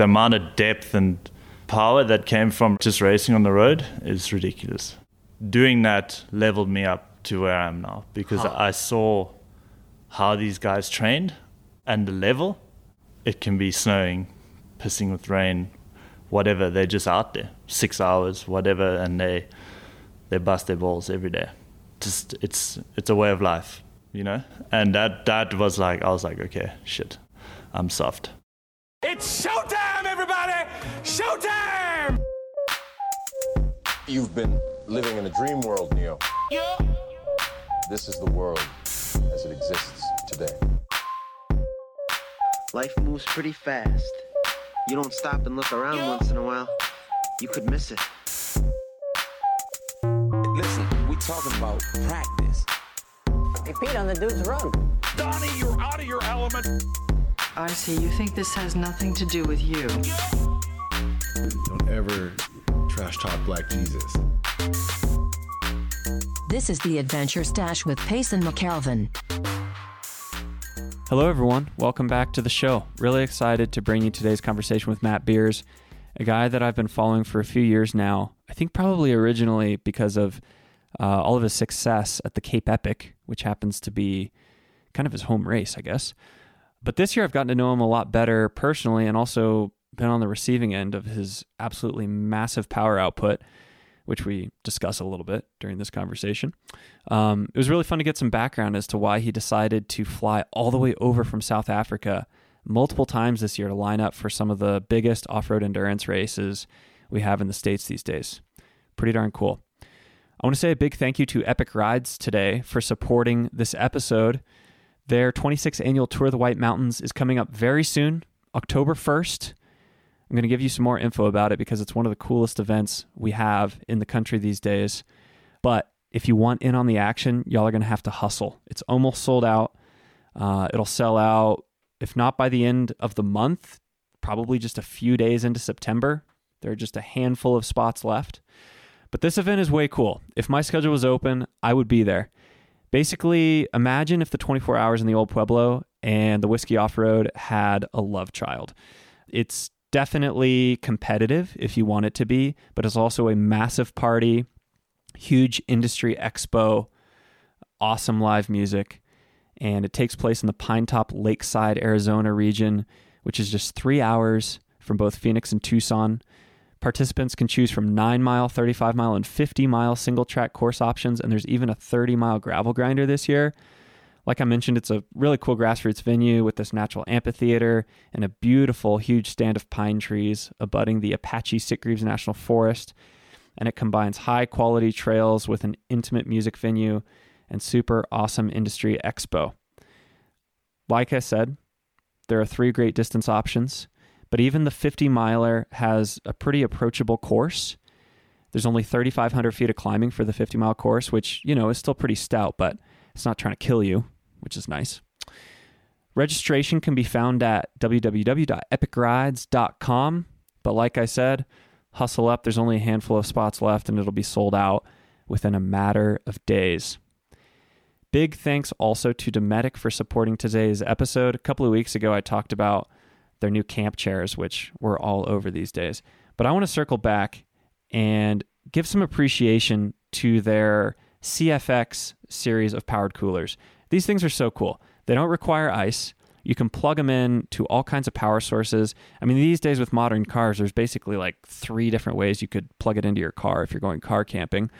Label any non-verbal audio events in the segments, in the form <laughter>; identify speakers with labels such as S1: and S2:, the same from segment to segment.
S1: The amount of depth and power that came from just racing on the road is ridiculous. Doing that leveled me up to where I am now because
S2: Huh.
S1: I saw how these guys trained and the level. It can be snowing, pissing with rain, whatever. They're just out there, six hours, whatever, and they they bust their balls every day. Just it's it's a way of life, you know. And that that was like I was like, okay, shit, I'm soft.
S3: It's showtime, everybody! Showtime!
S4: You've been living in a dream world, Neo. Yeah. This is the world as it exists today.
S5: Life moves pretty fast. You don't stop and look around once in a while, you could miss it.
S3: Listen, we talking about practice.
S6: Hey, Pete, on the dude's run.
S3: Donnie, you're out of your element.
S7: I see. You think this has nothing to do with you.
S8: Don't ever trash talk Black Jesus.
S9: This is the Adventure Stache with Payson McElveen.
S10: Hello, everyone. Welcome back to the show. Really excited to bring you today's conversation with Matt Beers, a guy that I've been following for a few years now. I think probably originally because of uh, all of his success at the Cape Epic, which happens to be kind of his home race, I guess. But this year, I've gotten to know him a lot better personally and also been on the receiving end of his absolutely massive power output, which we discuss a little bit during this conversation. Um, it was really fun to get some background as to why he decided to fly all the way over from South Africa multiple times this year to line up for some of the biggest off road endurance races we have in the States these days. Pretty darn cool. I want to say a big thank you to Epic Rides today for supporting this episode. Their 26th annual Tour of the White Mountains is coming up very soon, October 1st. I'm going to give you some more info about it because it's one of the coolest events we have in the country these days. But if you want in on the action, y'all are going to have to hustle. It's almost sold out. Uh, it'll sell out, if not by the end of the month, probably just a few days into September. There are just a handful of spots left. But this event is way cool. If my schedule was open, I would be there. Basically, imagine if the 24 hours in the Old Pueblo and the Whiskey Off Road had a love child. It's definitely competitive if you want it to be, but it's also a massive party, huge industry expo, awesome live music. And it takes place in the Pinetop-Lakeside, Arizona region, which is just three hours from both Phoenix and Tucson. Participants can choose from 9 mile, 35 mile, and 50 mile single track course options, and there's even a 30 mile gravel grinder this year. Like I mentioned, it's a really cool grassroots venue with this natural amphitheater and a beautiful, huge stand of pine trees abutting the Apache Sitgreaves National Forest. And it combines high quality trails with an intimate music venue and super awesome industry expo. Like I said, there are three great distance options, but even the 50 miler has a pretty approachable course. There's only 3,500 feet of climbing for the 50 mile course, which, you know, is still pretty stout, but it's not trying to kill you, which is nice. Registration can be found at www.epicrides.com. But like I said, hustle up. There's only a handful of spots left, and it'll be sold out within a matter of days. Big thanks also to Dometic for supporting today's episode. A couple of weeks ago, I talked about their new camp chairs, which we're all over these days. But I want to circle back and give some appreciation to their CFX series of powered coolers. These things are so cool. They don't require ice. You can plug them in to all kinds of power sources. I mean, these days with modern cars, there's basically like three different ways you could plug it into your car if you're going car camping.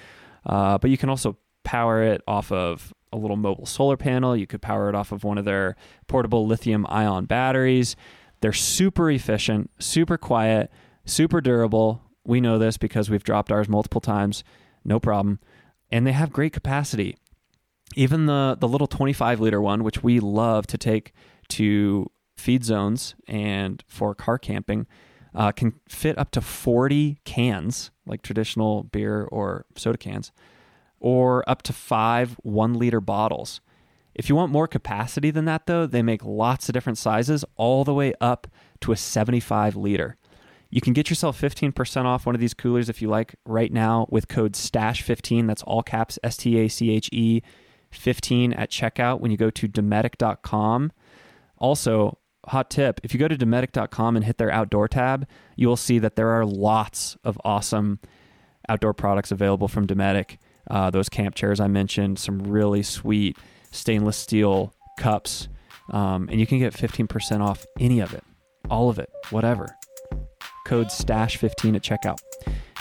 S10: Uh, but you can also power it off of a little mobile solar panel. You could power it off of one of their portable lithium ion batteries. They're super efficient, super quiet, super durable. We know this because we've dropped ours multiple times. No problem. And they have great capacity. Even the the little 25 liter one, which we love to take to feed zones and for car camping, uh, can fit up to 40 cans, like traditional beer or soda cans, or up to five one liter bottles. If you want more capacity than that, though, they make lots of different sizes, all the way up to a 75 liter. You can get yourself 15% off one of these coolers if you like right now with code STACHE15. That's all caps S T A C H E 15 at checkout when you go to Dometic.com. Also, hot tip if you go to Dometic.com and hit their outdoor tab, you will see that there are lots of awesome outdoor products available from Dometic. Uh, those camp chairs I mentioned, some really sweet stainless steel cups, um, and you can get 15% off any of it, all of it, whatever. Code STACHE15 at checkout.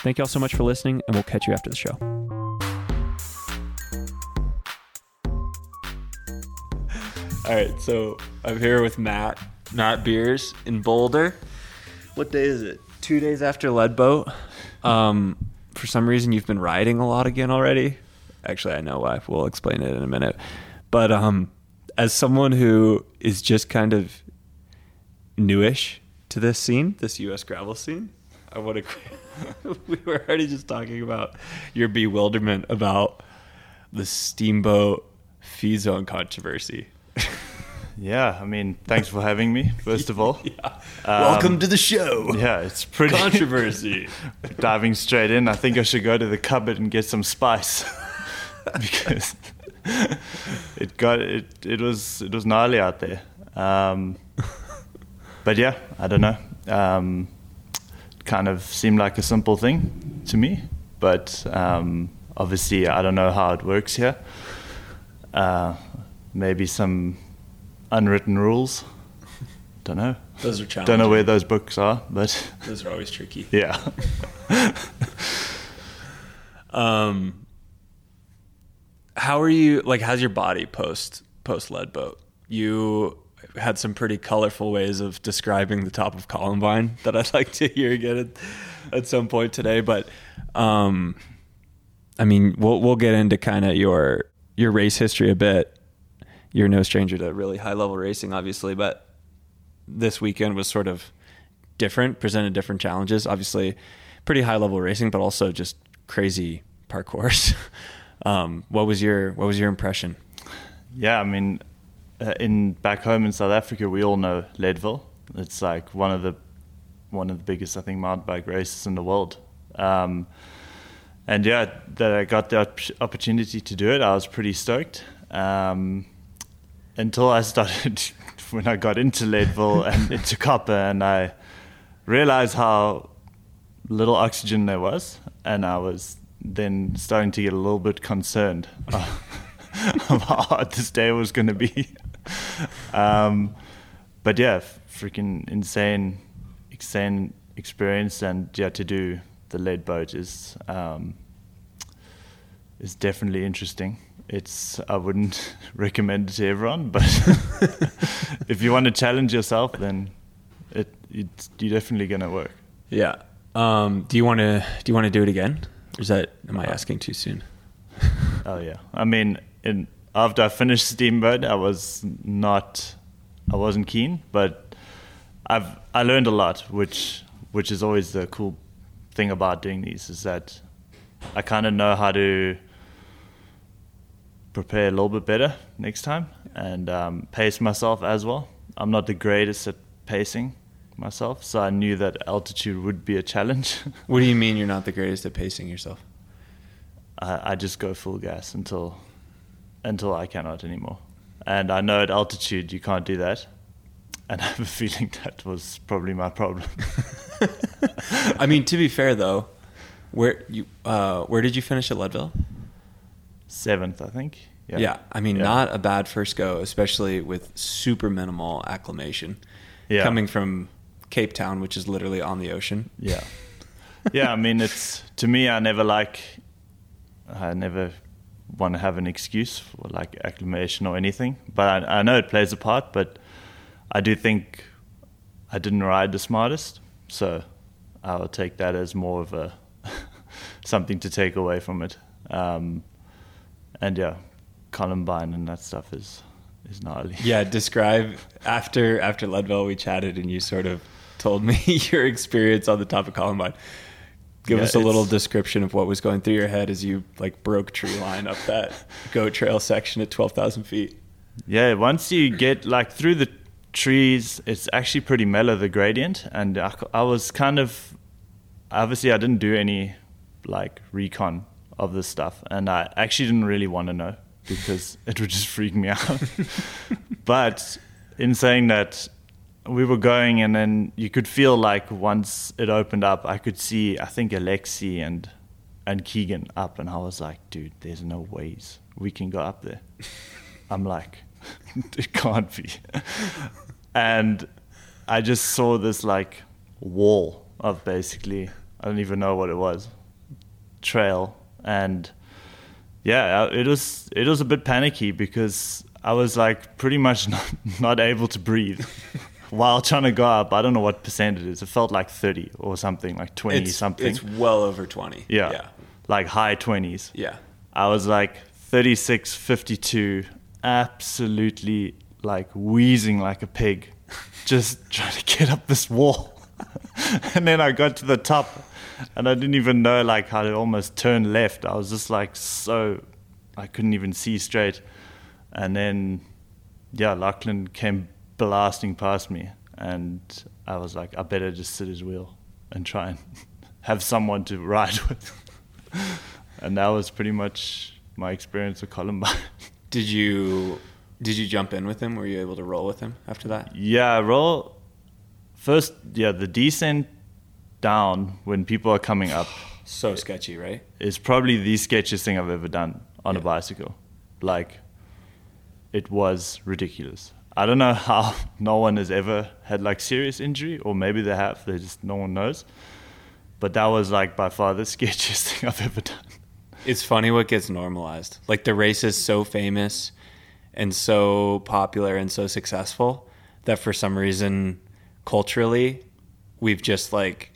S10: Thank you all so much for listening, and we'll catch you after the show. All right, so I'm here with Matt, Matt Beers in Boulder. What day is it? Two days after Leadboat. Um, for some reason, you've been riding a lot again already. Actually, I know why. We'll explain it in a minute. But um, as someone who is just kind of newish to this scene, this U.S. gravel scene, I want to. <laughs> we were already just talking about your bewilderment about the steamboat feed zone controversy. <laughs>
S1: Yeah, I mean, thanks for having me, first of all. <laughs>
S10: yeah. Um, Welcome to the show.
S1: Yeah, it's pretty.
S10: Controversy.
S1: diving straight in, I think I should go to the cupboard and get some spice. because it got it it was it was gnarly out there. Um, but yeah, I don't know. Um, kind of seemed like a simple thing to me, but um, obviously I don't know how it works here. Uh, maybe some unwritten rules. Don't know.
S10: Those are challenging.
S1: Don't know where those books are, but <laughs>
S10: those are always tricky.
S1: Yeah. <laughs>
S10: um, how are you? Like, how's your body post post Leadboat? You had some pretty colorful ways of describing the top of Columbine that I'd like to hear again at, at some point today. But, um, I mean, we'll we'll get into kind of your your race history a bit you're no stranger to really high level racing, obviously, but this weekend was sort of different, presented different challenges. Obviously, pretty high level racing, but also just crazy parcours. <laughs> um, what was your What was your impression?
S1: Yeah, I mean, uh, in back home in South Africa, we all know Leadville. It's like one of the one of the biggest, I think, mountain bike races in the world. Um, and yeah, that I got the opportunity to do it, I was pretty stoked. Um, until I <laughs> started when I got into Leadville <laughs> and into copper, and I realized how little oxygen there was, and I was then starting to get a little bit concerned <laughs> of how hard this day was going to be. Um, but yeah, freaking insane, insane experience, and yeah, to do the Leadboat is um, is definitely interesting it's I wouldn't <laughs> recommend it to everyone, but <laughs> if you want to challenge yourself, then it it's you're definitely gonna work.
S10: Yeah. Um, do you want to do you want to do it again? Or is that am I uh, asking too soon?
S1: oh yeah. I mean, in, after I finished Steamboat, I was not I wasn't keen, but I've I learned a lot, which which is always the cool thing about doing these is that I kind of know how to prepare a little bit better next time and um, pace myself as well. I'm not the greatest at pacing myself, so I knew that altitude would be a challenge. <laughs>
S10: what do you mean you're not the greatest at pacing yourself?
S1: I, I just go full gas until until I cannot anymore. And I know at altitude you can't do that. And <laughs> I have a feeling that was probably my problem. <laughs>
S10: I mean, to be fair though, where you uh, where did you finish at Leadville?
S1: seventh, I think.
S10: Yeah, yeah I mean, yeah. not a bad first go, especially with super minimal acclimation. Yeah. Coming from Cape Town, which is literally on the ocean.
S1: Yeah. yeah, I mean, it's to me, I never like, I never want to have an excuse for like acclimation or anything. But I, I know it plays a part, but I do think I didn't ride the smartest. So I'll take that as more of a <laughs> something to take away from it. Um, and yeah, Columbine and that stuff is is gnarly. <laughs>
S10: Yeah, describe after after Leadville we chatted and you sort of told me <laughs> your experience on the top of Columbine. Give yeah, us a little description of what was going through your head as you like broke tree line up that <laughs> goat trail section at twelve thousand feet.
S1: Yeah, once you get like through the trees, it's actually pretty mellow the gradient, and I, I was kind of obviously I didn't do any like recon of this stuff, and I actually didn't really want to know because it would just freak me <laughs> out. <laughs> but in saying that, we were going, and then you could feel like once it opened up, I could see I think Alexey and and Keegan up, and I was like, dude, there's no ways we can go up there. <laughs> I'm like, <laughs> it can't be. and I just saw this like wall of basically I don't even know what it was trail and yeah it was it was a bit panicky because I was like pretty much <laughs> not, not able to breathe while trying to go up I don't know what percent it is it felt like 30 or something like 20
S10: It's
S1: something
S10: It's well over twenty.
S1: yeah,
S10: Yeah.
S1: like high 20s
S10: Yeah.
S1: I was like 36, 52, absolutely like wheezing like a pig, <laughs> just trying to get up this wall. <laughs> and then I got to the top and I didn't even know like how to almost turn left. I was just like so, I couldn't even see straight. And then, yeah, Lachlan came blasting past me and I was like, I better just sit his wheel and try and <laughs> have someone to ride <laughs> with. and that was pretty much my experience with Columbine. <laughs>
S10: Did you did you jump in with him? Were you able to roll with him after that?
S1: yeah, roll first. Yeah, the descent down when people are coming up <sighs>
S10: So sketchy, right?
S1: It's probably the sketchiest thing I've ever done on a bicycle. Like, it was ridiculous. I don't know <laughs> how no one has ever had like serious injury, or maybe they have. They just no one knows. But that was like by far the <laughs> sketchiest thing I've ever done.
S10: It's funny what gets normalized. Like the race is so famous and so popular and so successful that for some reason culturally we've just like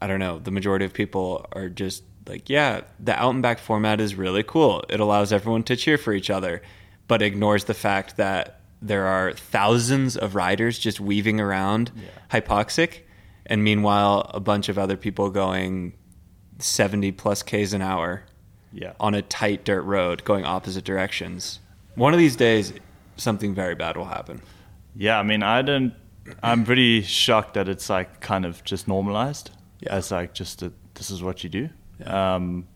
S10: I don't know, the majority of people are just like, yeah, the out and back format is really cool. It allows everyone to cheer for each other, but ignores the fact that there are thousands of riders just weaving around hypoxic and meanwhile a bunch of other people going 70 plus Ks an hour
S1: Yeah.
S10: on a tight dirt road going opposite directions. One of these days, something very bad will happen.
S1: Yeah, I mean, I don't. I'm pretty shocked that it's like kind of just normalized.
S10: Yeah.
S1: As like just that this is what you do. Um,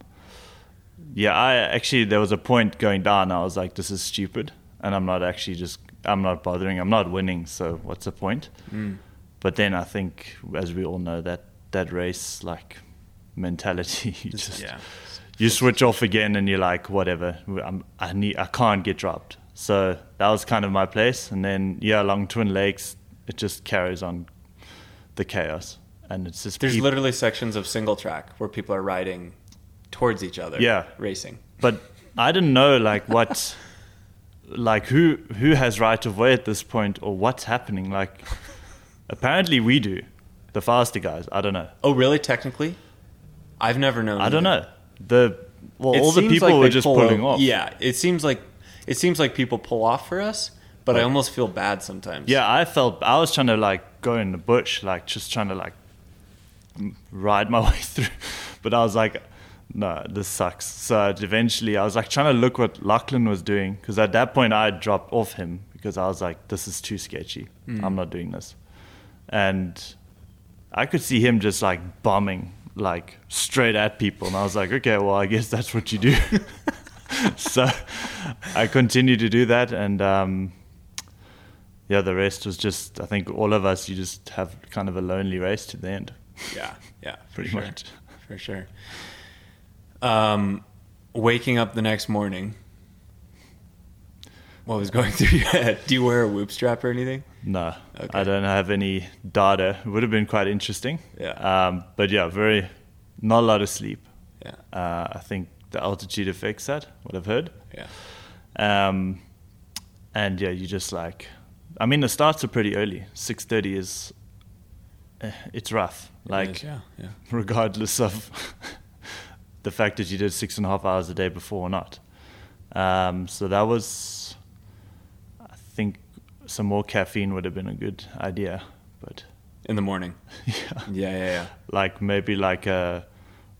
S1: yeah, I actually there was a point going down. I was like, this is stupid, and I'm not actually just. I'm not bothering. I'm not winning. So what's the point? Hmm. But then I think, as we all know, that that race like mentality, <laughs> you just
S10: yeah.
S1: you switch off again and you're like whatever I'm, i need i can't get dropped so that was kind of my place and then yeah along twin lakes it just carries on the chaos and it's just
S10: There's literally sections of single track where people are riding towards each other.
S1: Yeah.
S10: Racing.
S1: but i didn't know like what <laughs> like who who has right of way at this point or what's happening like apparently we do the faster guys i don't know
S10: Oh, really? Technically? I've never known.
S1: i don't know the well
S10: It
S1: all the people
S10: like
S1: were just
S10: pull
S1: pulling
S10: o-
S1: off
S10: Yeah, it seems like it seems like people pull off for us, but I almost feel bad sometimes.
S1: Yeah, I felt I was trying to like go in the bush, like just trying to like ride my <laughs> way through, but I was like, no, this sucks. So eventually, I was like trying to look what Lachlan was doing because at that point I had dropped off him because I was like, this is too sketchy. I'm not doing this, and I could see him just like bombing like straight at people, and I was like, okay, well, I guess that's what you do. <laughs> so I continued to do that, and um, yeah, the rest was just I think all of us you just have kind of a lonely race to the end,
S10: yeah, yeah, <laughs>
S1: pretty
S10: sure.
S1: much.
S10: for sure. Um, waking up the next morning. What was going <laughs> through your head? Do you wear a whoop strap or anything?
S1: No,
S10: Okay.
S1: I don't have any data. It would have been quite interesting.
S10: Yeah.
S1: Um, but yeah, very not a lot of sleep.
S10: Yeah,
S1: Uh, I think the altitude affects that. What I've heard.
S10: yeah,
S1: Um, and yeah, you just like, I mean, the starts are pretty early. Six thirty is, eh, it's rough.
S10: It
S1: Like,
S10: is, yeah, yeah. <laughs>
S1: regardless of the fact that you did six and a half hours a day before or not. Um, so that was, I think, some more caffeine would have been a good idea, but
S10: In the morning. <laughs>
S1: yeah,
S10: Yeah, yeah, yeah.
S1: like maybe like a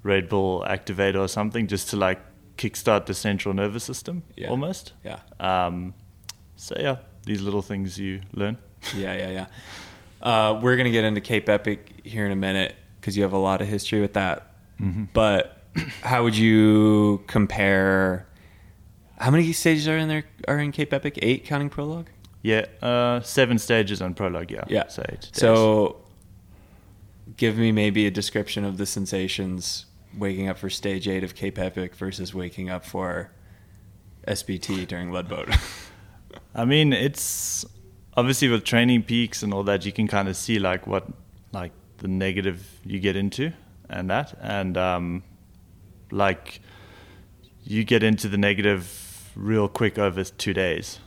S1: Red Bull activator or something, just to like kickstart the central nervous system,
S10: Yeah.
S1: almost.
S10: Yeah,
S1: Um, so yeah, these little things you learn. <laughs>
S10: yeah, yeah, yeah. Uh, we're gonna get into Cape Epic here in a minute because you have a lot of history with that. But how would you compare? How many stages are in there? Are in Cape Epic? Eight, counting prologue.
S1: Yeah, uh, seven stages on prologue. Yeah,
S10: Yeah.
S1: so.
S10: So, give me maybe a description of the sensations waking up for stage eight of Cape Epic versus waking up for SBT during Leadboat. <laughs>
S1: I mean, it's obviously with training peaks and all that, you can kind of see like what, like the negative you get into and that. And um, like you get into the negative real quick over two days,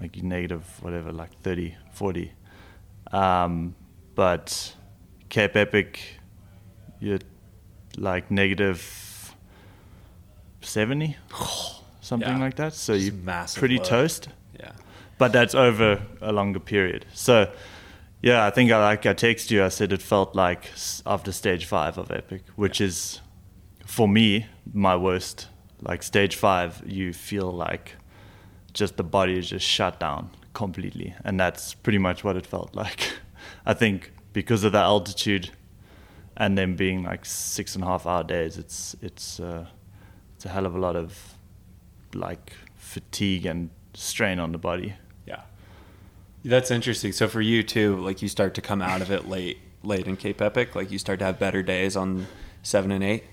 S1: like negative whatever, like 30, 40. Um, but Cape Epic, you're like negative 70, <sighs> something
S10: Yeah.
S1: like that. So
S10: Just
S1: you're
S10: massive
S1: pretty
S10: load.
S1: toast
S10: yeah.
S1: but that's over a longer period. So, yeah, I think I like I texted you. I said it felt like after stage five of Epic, which is for me my worst. Like stage five, you feel like just the body is just shut down completely, and that's pretty much what it felt like. <laughs> I think because of the altitude and then being like six and a half hour days, it's it's uh, it's a hell of a lot of like fatigue and strain on the body.
S10: Yeah. That's interesting. So for you too, like you start to come out of it late, late in Cape Epic. Like you start to have better days on seven and eight.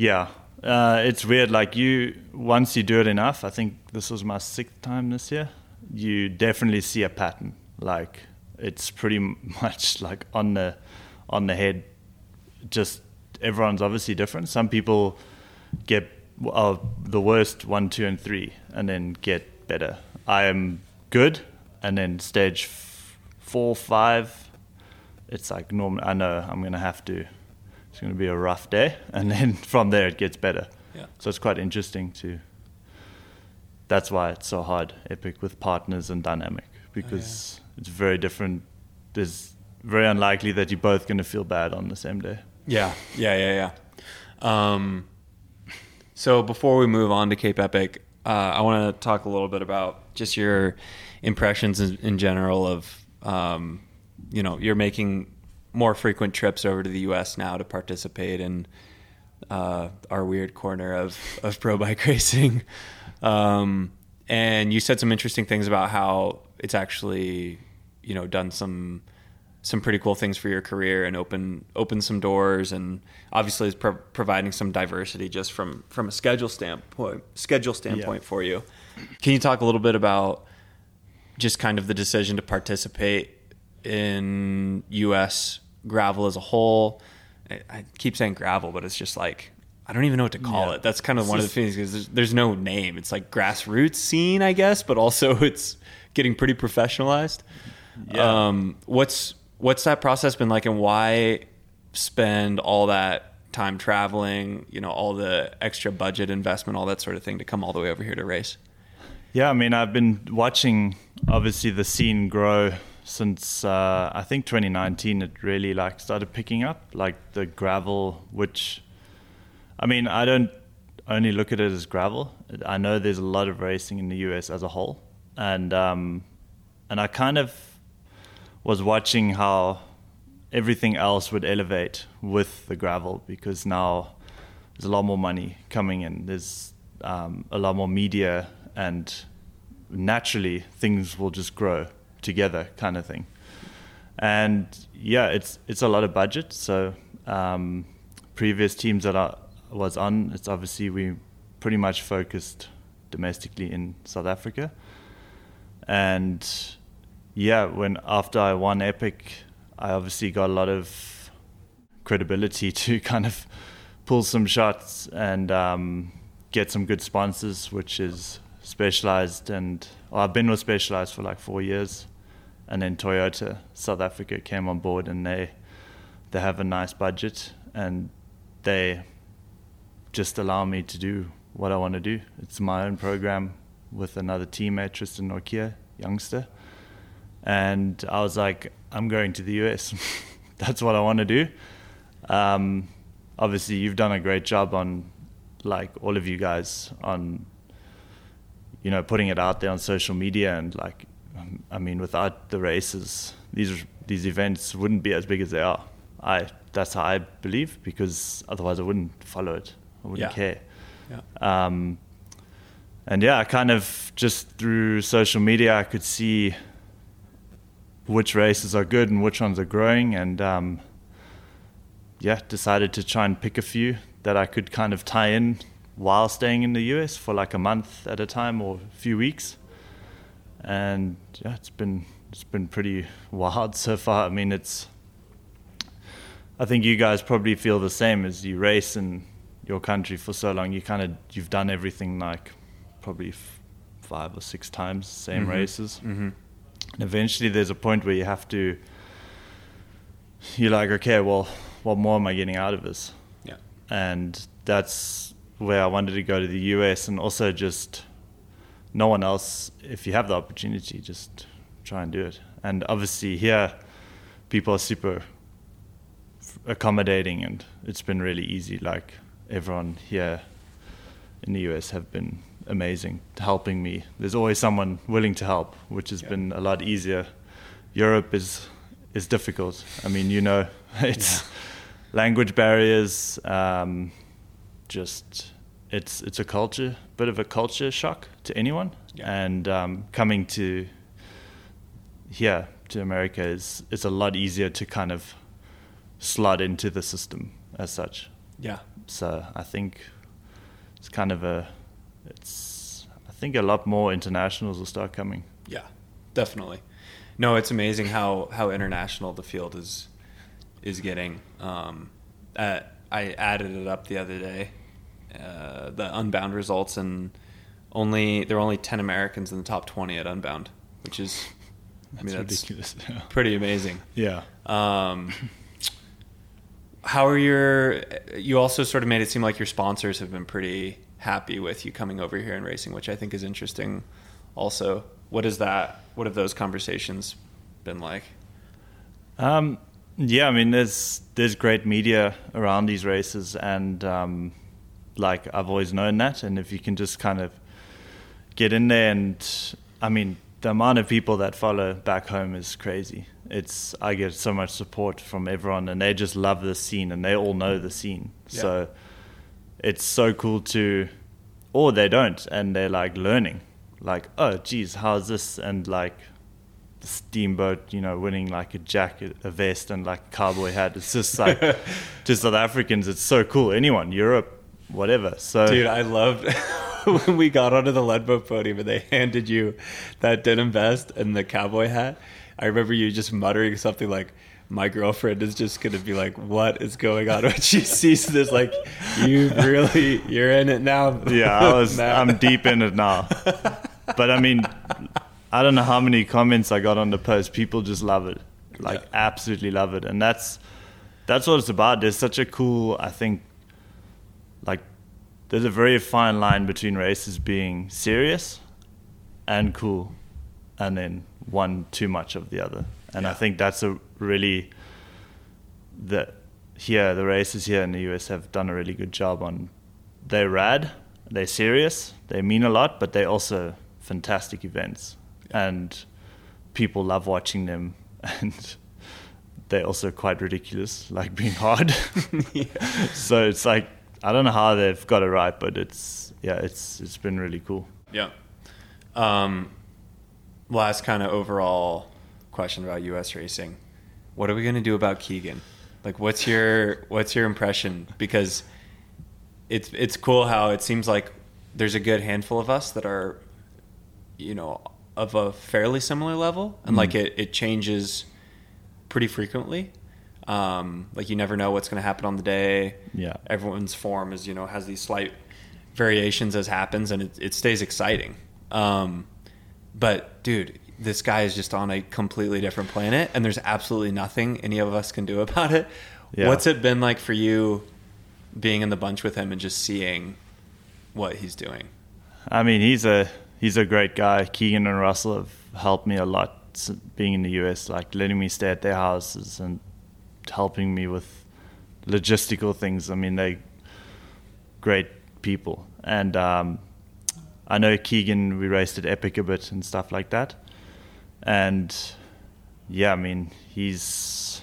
S1: Yeah, uh, it's weird. Like you, once you do it enough, I think this was my sixth time this year. You definitely see a pattern. Like it's pretty <laughs> much like on the on the head. Just everyone's obviously different. Some people get uh, the worst one, two, and three, and then get better. I am good, and then stage f- four, five. It's like normal. I know I'm gonna have to it's going to be a rough day, <laughs> and then from there it gets better.
S10: Yeah.
S1: So it's quite interesting to. That's why it's so hard, epic with partners and dynamic, because it's very different. There's very unlikely that you're both going to feel bad on the same day.
S10: Yeah, yeah, yeah, yeah. Um, so before we move on to Cape Epic, uh, I want to talk a little bit about just your impressions in, in general of, um, you know, you're making more frequent trips over to the U.S. now to participate in uh, our weird corner of of pro bike <laughs> racing. Um, and you said some interesting things about how it's actually, you know, done some some pretty cool things for your career and open open some doors and obviously is pro- providing some diversity just from from a schedule standpoint schedule standpoint for you. Can you talk a little bit about just kind of the decision to participate in U.S. gravel as a whole? I, I keep saying gravel, but it's just like I don't even know what to call
S1: Yeah.
S10: it. That's kind of
S1: It's
S10: one of the things because there's, there's no name. It's like grassroots scene, I guess, but also <laughs> it's getting pretty professionalized.
S1: Yeah.
S10: Um, what's what's that process been like, and why spend all that time traveling? You know, all the extra budget investment, all that sort of thing, to come all the way over here to race.
S1: Yeah, I mean, I've been watching obviously the scene grow since uh, I think 2019. It really like started picking up, like the gravel. Which, I mean, I don't only look at it as gravel. I know there's a lot of racing in the US as a whole, and um, and I kind of was watching how everything else would elevate with the gravel because now there's a lot more money coming in. There's um, a lot more media, and naturally things will just grow together, kind of thing. And yeah, it's it's a lot of budget. So um, previous teams that I was on, it's obviously we pretty much focused domestically in South Africa. And yeah, when after I won Epic, I obviously got a lot of credibility <laughs> to kind of pull some shots and um, get some good sponsors, which is Specialized. And well, I've been with Specialized for like four years, and then Toyota South Africa came on board, and they they have a nice budget, and they just allow me to do what I want to do. It's my own program with another teammate, Tristan Nortje, youngster. And I was like, I'm going to the US. <laughs> That's what I want to do. Um, obviously, you've done a great job on, like, all of you guys on, you know, putting it out there on social media. And, like, I mean, without the races, these, these events wouldn't be as big as they are. I, that's how I believe, because otherwise I wouldn't follow it. I wouldn't
S10: Yeah.
S1: care.
S10: Yeah.
S1: Um, and yeah, I kind of just through social media, I could see which races are good and which ones are growing, and um, yeah, decided to try and pick a few that I could kind of tie in while staying in the US for like a month at a time or a few weeks. And yeah, it's been it's been pretty wild <laughs> so far. I mean, it's I think you guys probably feel the same as you race in your country for so long. You kind of you've done everything like probably f- five or six times, same
S10: Mhm.
S1: races.
S10: Mhm.
S1: And eventually, there's a point where you have to. You're like, okay, well, what more am I getting out of this?
S10: Yeah.
S1: And that's where I wanted to go to the US, and also just no one else. If you have the opportunity, just try and do it. And obviously, here, people are super accommodating and it's been really easy. Like everyone here in the US have been amazing helping me. There's always someone willing to help which has been a lot easier. Europe is is difficult. I mean you know <laughs> it's language barriers um, just it's it's a culture bit of a culture shock to anyone and um, coming to here to America is is a lot easier to kind of slot into the system as such.
S10: Yeah.
S1: So I think it's kind of a it's I think a lot more internationals will start coming.
S10: Yeah, definitely. No, it's amazing how how international the field is is getting. Um, uh, I added it up the other day, uh, the Unbound results, and only there are only ten Americans in the top twenty at Unbound, which is I mean,
S1: That's
S10: that's
S1: ridiculous, yeah. <laughs>
S10: pretty amazing.
S1: Yeah.
S10: Um, how are your? You also sort of made it seem like your sponsors have been pretty happy with you coming over here and racing, which I think is interesting. Also, what is that? What have those conversations been like?
S1: Um, yeah, I mean, there's there's great media around these races, and um, like I've always known that. And if you can just kind of get in there, and I mean, the amount of people that follow back home is crazy. It's I get so much support from everyone, and they just love the scene, and they all know the scene.
S10: Yeah.
S1: So it's so cool to, or they don't, and they're like learning, like, oh, geez, how's this? And like the steamboat, you know, winning like a jacket, a vest, and like a cowboy hat. It's just like, <laughs> to South Africans, it's so cool. Anyone, Europe, whatever. So,
S10: Dude, I loved <laughs> when we got onto the Leadboat podium and they handed you that denim vest and the cowboy hat. I remember you just muttering something like, "My girlfriend is just gonna be like, what is going on?" When she <laughs> sees this, like, you really, you're in it now.
S1: yeah, I was, <laughs> I'm deep in it now. But I mean, I don't know how many comments I got on the post. People just love it, like absolutely love it, and that's that's what it's about. There's such a cool, I think, like there's a very fine line between races being serious and cool, and then one too much of the other. And I think that's a really the here the races here in the US have done a really good job on they're rad, they're serious, they mean a lot, but they're also fantastic events, and people love watching them, <laughs> and they're also quite ridiculous, like being hard. <laughs> So it's like I don't know how they've got it right, but it's yeah, it's it's been really cool.
S10: Yeah. Um, last kind of overall question about U.S. racing. What are we going to do about Keegan? Like, what's your what's your impression? Because it's it's cool how it seems like there's a good handful of us that are, you know, of a fairly similar level, and like
S1: Mhm.
S10: it it changes pretty frequently. Um, like you never know what's going to happen on the day.
S1: Yeah.
S10: everyone's form is you know has these slight variations as happens, and it, it stays exciting. Um, but dude, this guy is just on a completely different planet, and there's absolutely nothing any of us can do about it.
S1: Yeah.
S10: What's it been like for you, being in the bunch with him and just seeing what he's doing?
S1: I mean, he's a he's a great guy. Keegan and Russell have helped me a lot being in the US, like letting me stay at their houses and helping me with logistical things. I mean, they great people, and um, I know Keegan. We raced at Epic a bit and stuff like that, and yeah, I mean, he's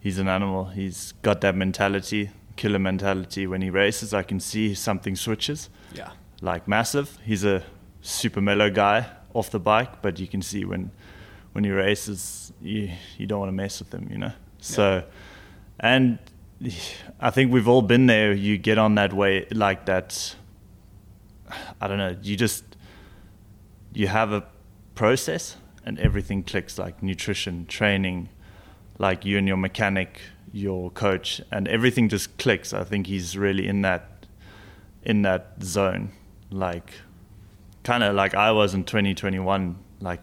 S1: he's an animal. He's got that mentality, killer mentality. When he races, I can see something switches
S10: Yeah.
S1: like massive. He's a super mellow guy off the bike, but you can see when when you race is you you don't want to mess with him, you know. So, and I think we've all been there. You get on that way like that. I don't know. You just you have a process and everything clicks like nutrition, training, like you and your mechanic, your coach, and everything just clicks. I think he's really in that in that zone, like kind of like I was in 2021. Like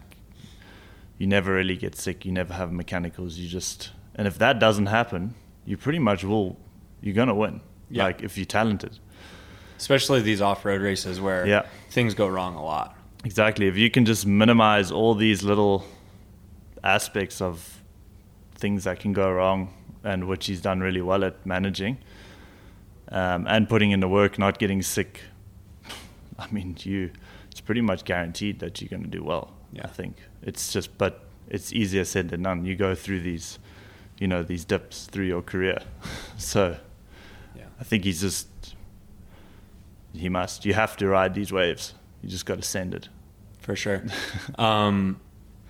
S1: you never really get sick, you never have mechanicals. You just and if that doesn't happen, you pretty much will. You're gonna win.
S10: Yeah.
S1: Like if you're talented.
S10: Especially these off-road races where
S1: Yeah.
S10: things go wrong a lot.
S1: Exactly. If you can just minimize all these little aspects of things that can go wrong, and which he's done really well at managing, um, and putting in the work, not getting sick. <laughs> I mean, you, it's pretty much guaranteed that you're going to do well.
S10: Yeah.
S1: I think it's just, but it's easier said than done. You go through these, you know, these dips through your career, <laughs> so
S10: Yeah.
S1: I think he's just, he must. You have to ride these waves. You just got to send it.
S10: For sure. <laughs> um,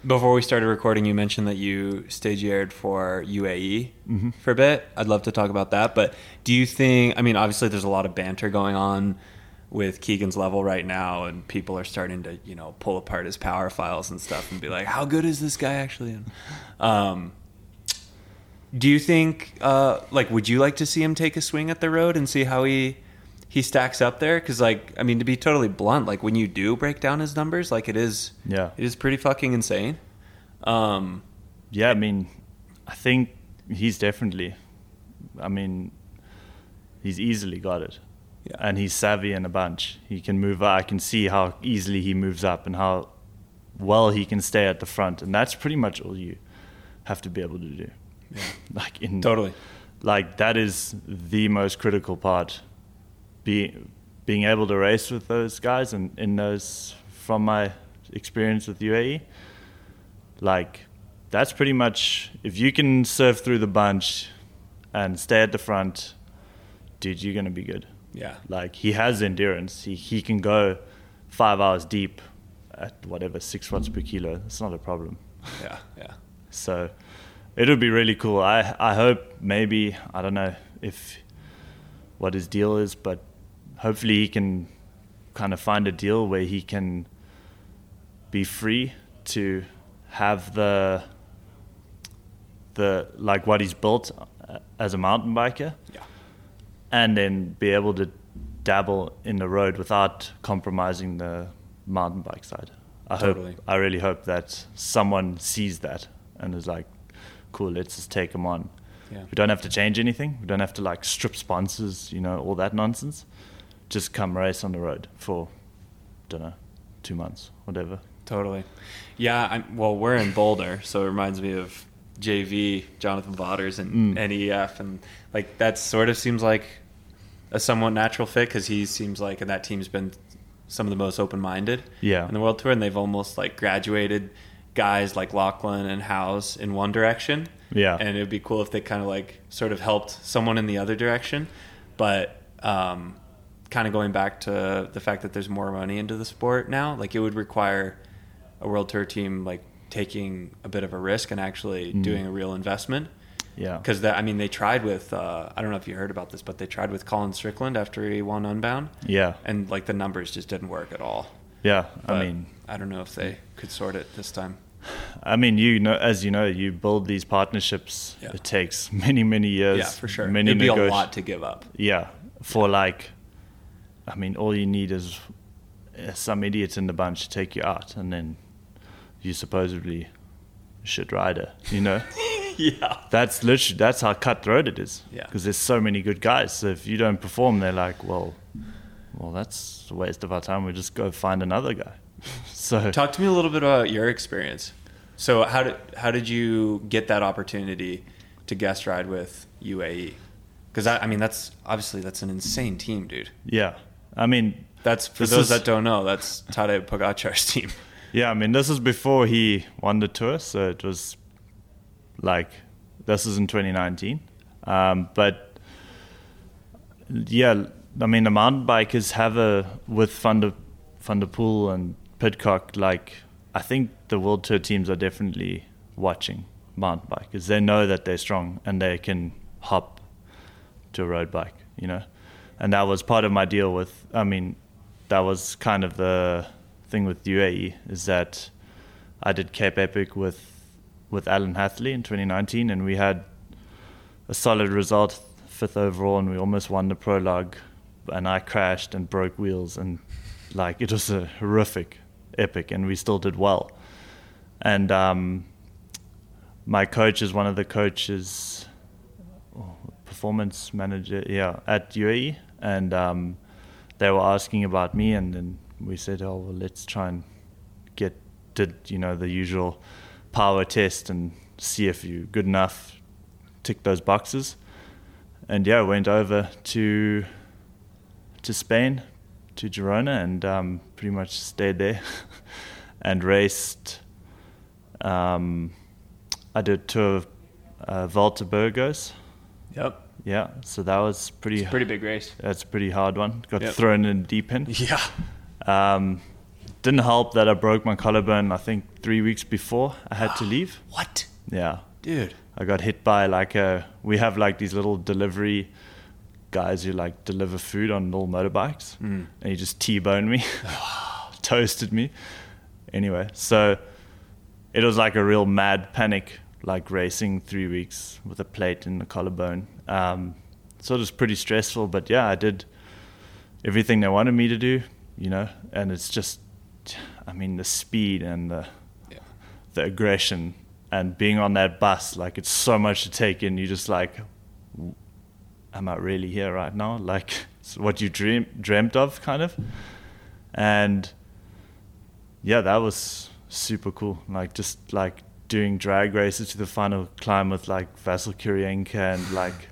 S10: before we started recording, you mentioned that you stagiaired for UAE
S1: Mm-hmm.
S10: for a bit. I'd love to talk about that. But do you think, I mean, obviously there's a lot of banter going on with Keegan's level right now, and people are starting to, you know, pull apart his power files and stuff and be like, how good is this guy actually? Um, do you think, uh, like, would you like to see him take a swing at the road and see how he he stacks up there? Because, like, I mean, to be totally blunt, like when you do break down his numbers, like it is,
S1: Yeah.
S10: it is pretty fucking insane. Um,
S1: Yeah, I mean, I think he's definitely. I mean, he's easily got it,
S10: Yeah.
S1: and he's savvy in a bunch. He can move. Up. I can see how easily he moves up and how well he can stay at the front, and that's pretty much all you have to be able to do. Like in
S10: totally.
S1: like that is the most critical part. Be, being able to race with those guys and in those from my experience with UAE, like that's pretty much if you can surf through the bunch and stay at the front, dude, you're gonna be good.
S10: Yeah.
S1: Like he has endurance. He he can go five hours deep at whatever six watts per kilo. It's not a problem.
S10: Yeah. Yeah.
S1: So it would be really cool. I I hope maybe I don't know if what his deal is, but hopefully he can kind of find a deal where he can be free to have the the like what he's built uh, as a mountain biker
S10: Yeah.
S1: and then be able to dabble in the road without compromising the mountain bike side. I
S10: Totally.
S1: hope I really hope that someone sees that and is like, cool, let's just take them on.
S10: Yeah.
S1: We don't have to change anything. We don't have to like strip sponsors, you know, all that nonsense. Just come race on the road for, don't know, two months, whatever.
S10: Totally. Yeah. I'm, well, we're in Boulder, so it reminds me of JV, Jonathan Vaughters, and mm. NEF, and like that sort of seems like a somewhat natural fit because he seems like, and that team's been some of the most open-minded
S1: Yeah.
S10: in the world tour, and they've almost like graduated guys like Lachlan and Howes in one direction.
S1: Yeah.
S10: and it would be cool if they kind of like sort of helped someone in the other direction, but um, kind of going back to the fact that there's more money into the sport now, like it would require a world tour team like taking a bit of a risk and actually doing a real investment.
S1: Yeah.
S10: Because that, I mean, they tried with uh, I don't know if you heard about this, but they tried with Colin Strickland after he won Unbound,
S1: Yeah.
S10: and like the numbers just didn't work at all.
S1: Yeah.
S10: But
S1: I mean,
S10: I don't know if they could sort it this time.
S1: I mean, you know, as you know, you build these partnerships.
S10: Yeah.
S1: It takes many, many years.
S10: Yeah, for sure.
S1: Many
S10: It'd be a lot to give up.
S1: Yeah, for like, I mean, all you need is some idiot in the bunch to take you out, and then you supposedly a shit rider. You know, <laughs>
S10: yeah.
S1: that's literally that's how cutthroat it is.
S10: Yeah.
S1: because there's so many good guys. So if you don't perform, they're like, well, well, that's a waste of our time. We just go find another guy. <laughs> So
S10: Talk to me a little bit about your experience. So how did how did you get that opportunity to guest ride with UAE? Because I, I mean, that's obviously that's an insane team, dude.
S1: yeah, I mean,
S10: That's for those
S1: is-
S10: that don't know, that's Tadej Pogacar's <laughs> team.
S1: Yeah, I mean, this is before he won the tour, so it was like this is in 2019. Um, but yeah, I mean, the mountain bikers have a with Van der, Van der Poel and Pidcock, like I think the world tour teams are definitely watching mountain bike because they know that they're strong and they can hop to a road bike, you know. And that was part of my deal with. I mean, that was kind of the thing with UAE is that I did Cape Epic with with Alan Hatherly in 2019, and we had a solid result, fifth overall, and we almost won the prologue. And I crashed and broke wheels, and like it was a horrific epic, and we still did well. And um, my coach is one of the coaches, oh, performance manager, yeah, at UAE, and um, they were asking about me, and then we said, oh well, let's try and get did you know the usual power test and see if you're good enough, tick those boxes, and yeah, went over to to Spain, to Girona, and um, pretty much stayed there <laughs> and raced. Um, I did tour of uh, Volta Burgos.
S10: Yep.
S1: Yeah, so that was pretty.
S10: Pretty big race.
S1: That's a pretty hard one. Got
S10: Yep.
S1: thrown in deep end.
S10: Yeah.
S1: Um, didn't help that I broke my collarbone. I think three weeks before I had to <gasps> leave.
S10: What?
S1: Yeah,
S10: Dude.
S1: I got hit by like a. We have like these little delivery guys who like deliver food on little motorbikes, and he just t-boned me, <laughs> toasted me. Anyway, so it was like a real mad panic, like racing three weeks with a plate in the collarbone. Um, so it was pretty stressful, but yeah, I did everything they wanted me to do, you know, and it's just, I mean, the speed and the the aggression and being on that bus, like it's so much to take in. You just like, am I really here right now? Like <laughs> it's what you dream dreamt of, kind of. And yeah, that was super cool. Like just like doing drag races to the final climb with like Vasil Kiryienka and like,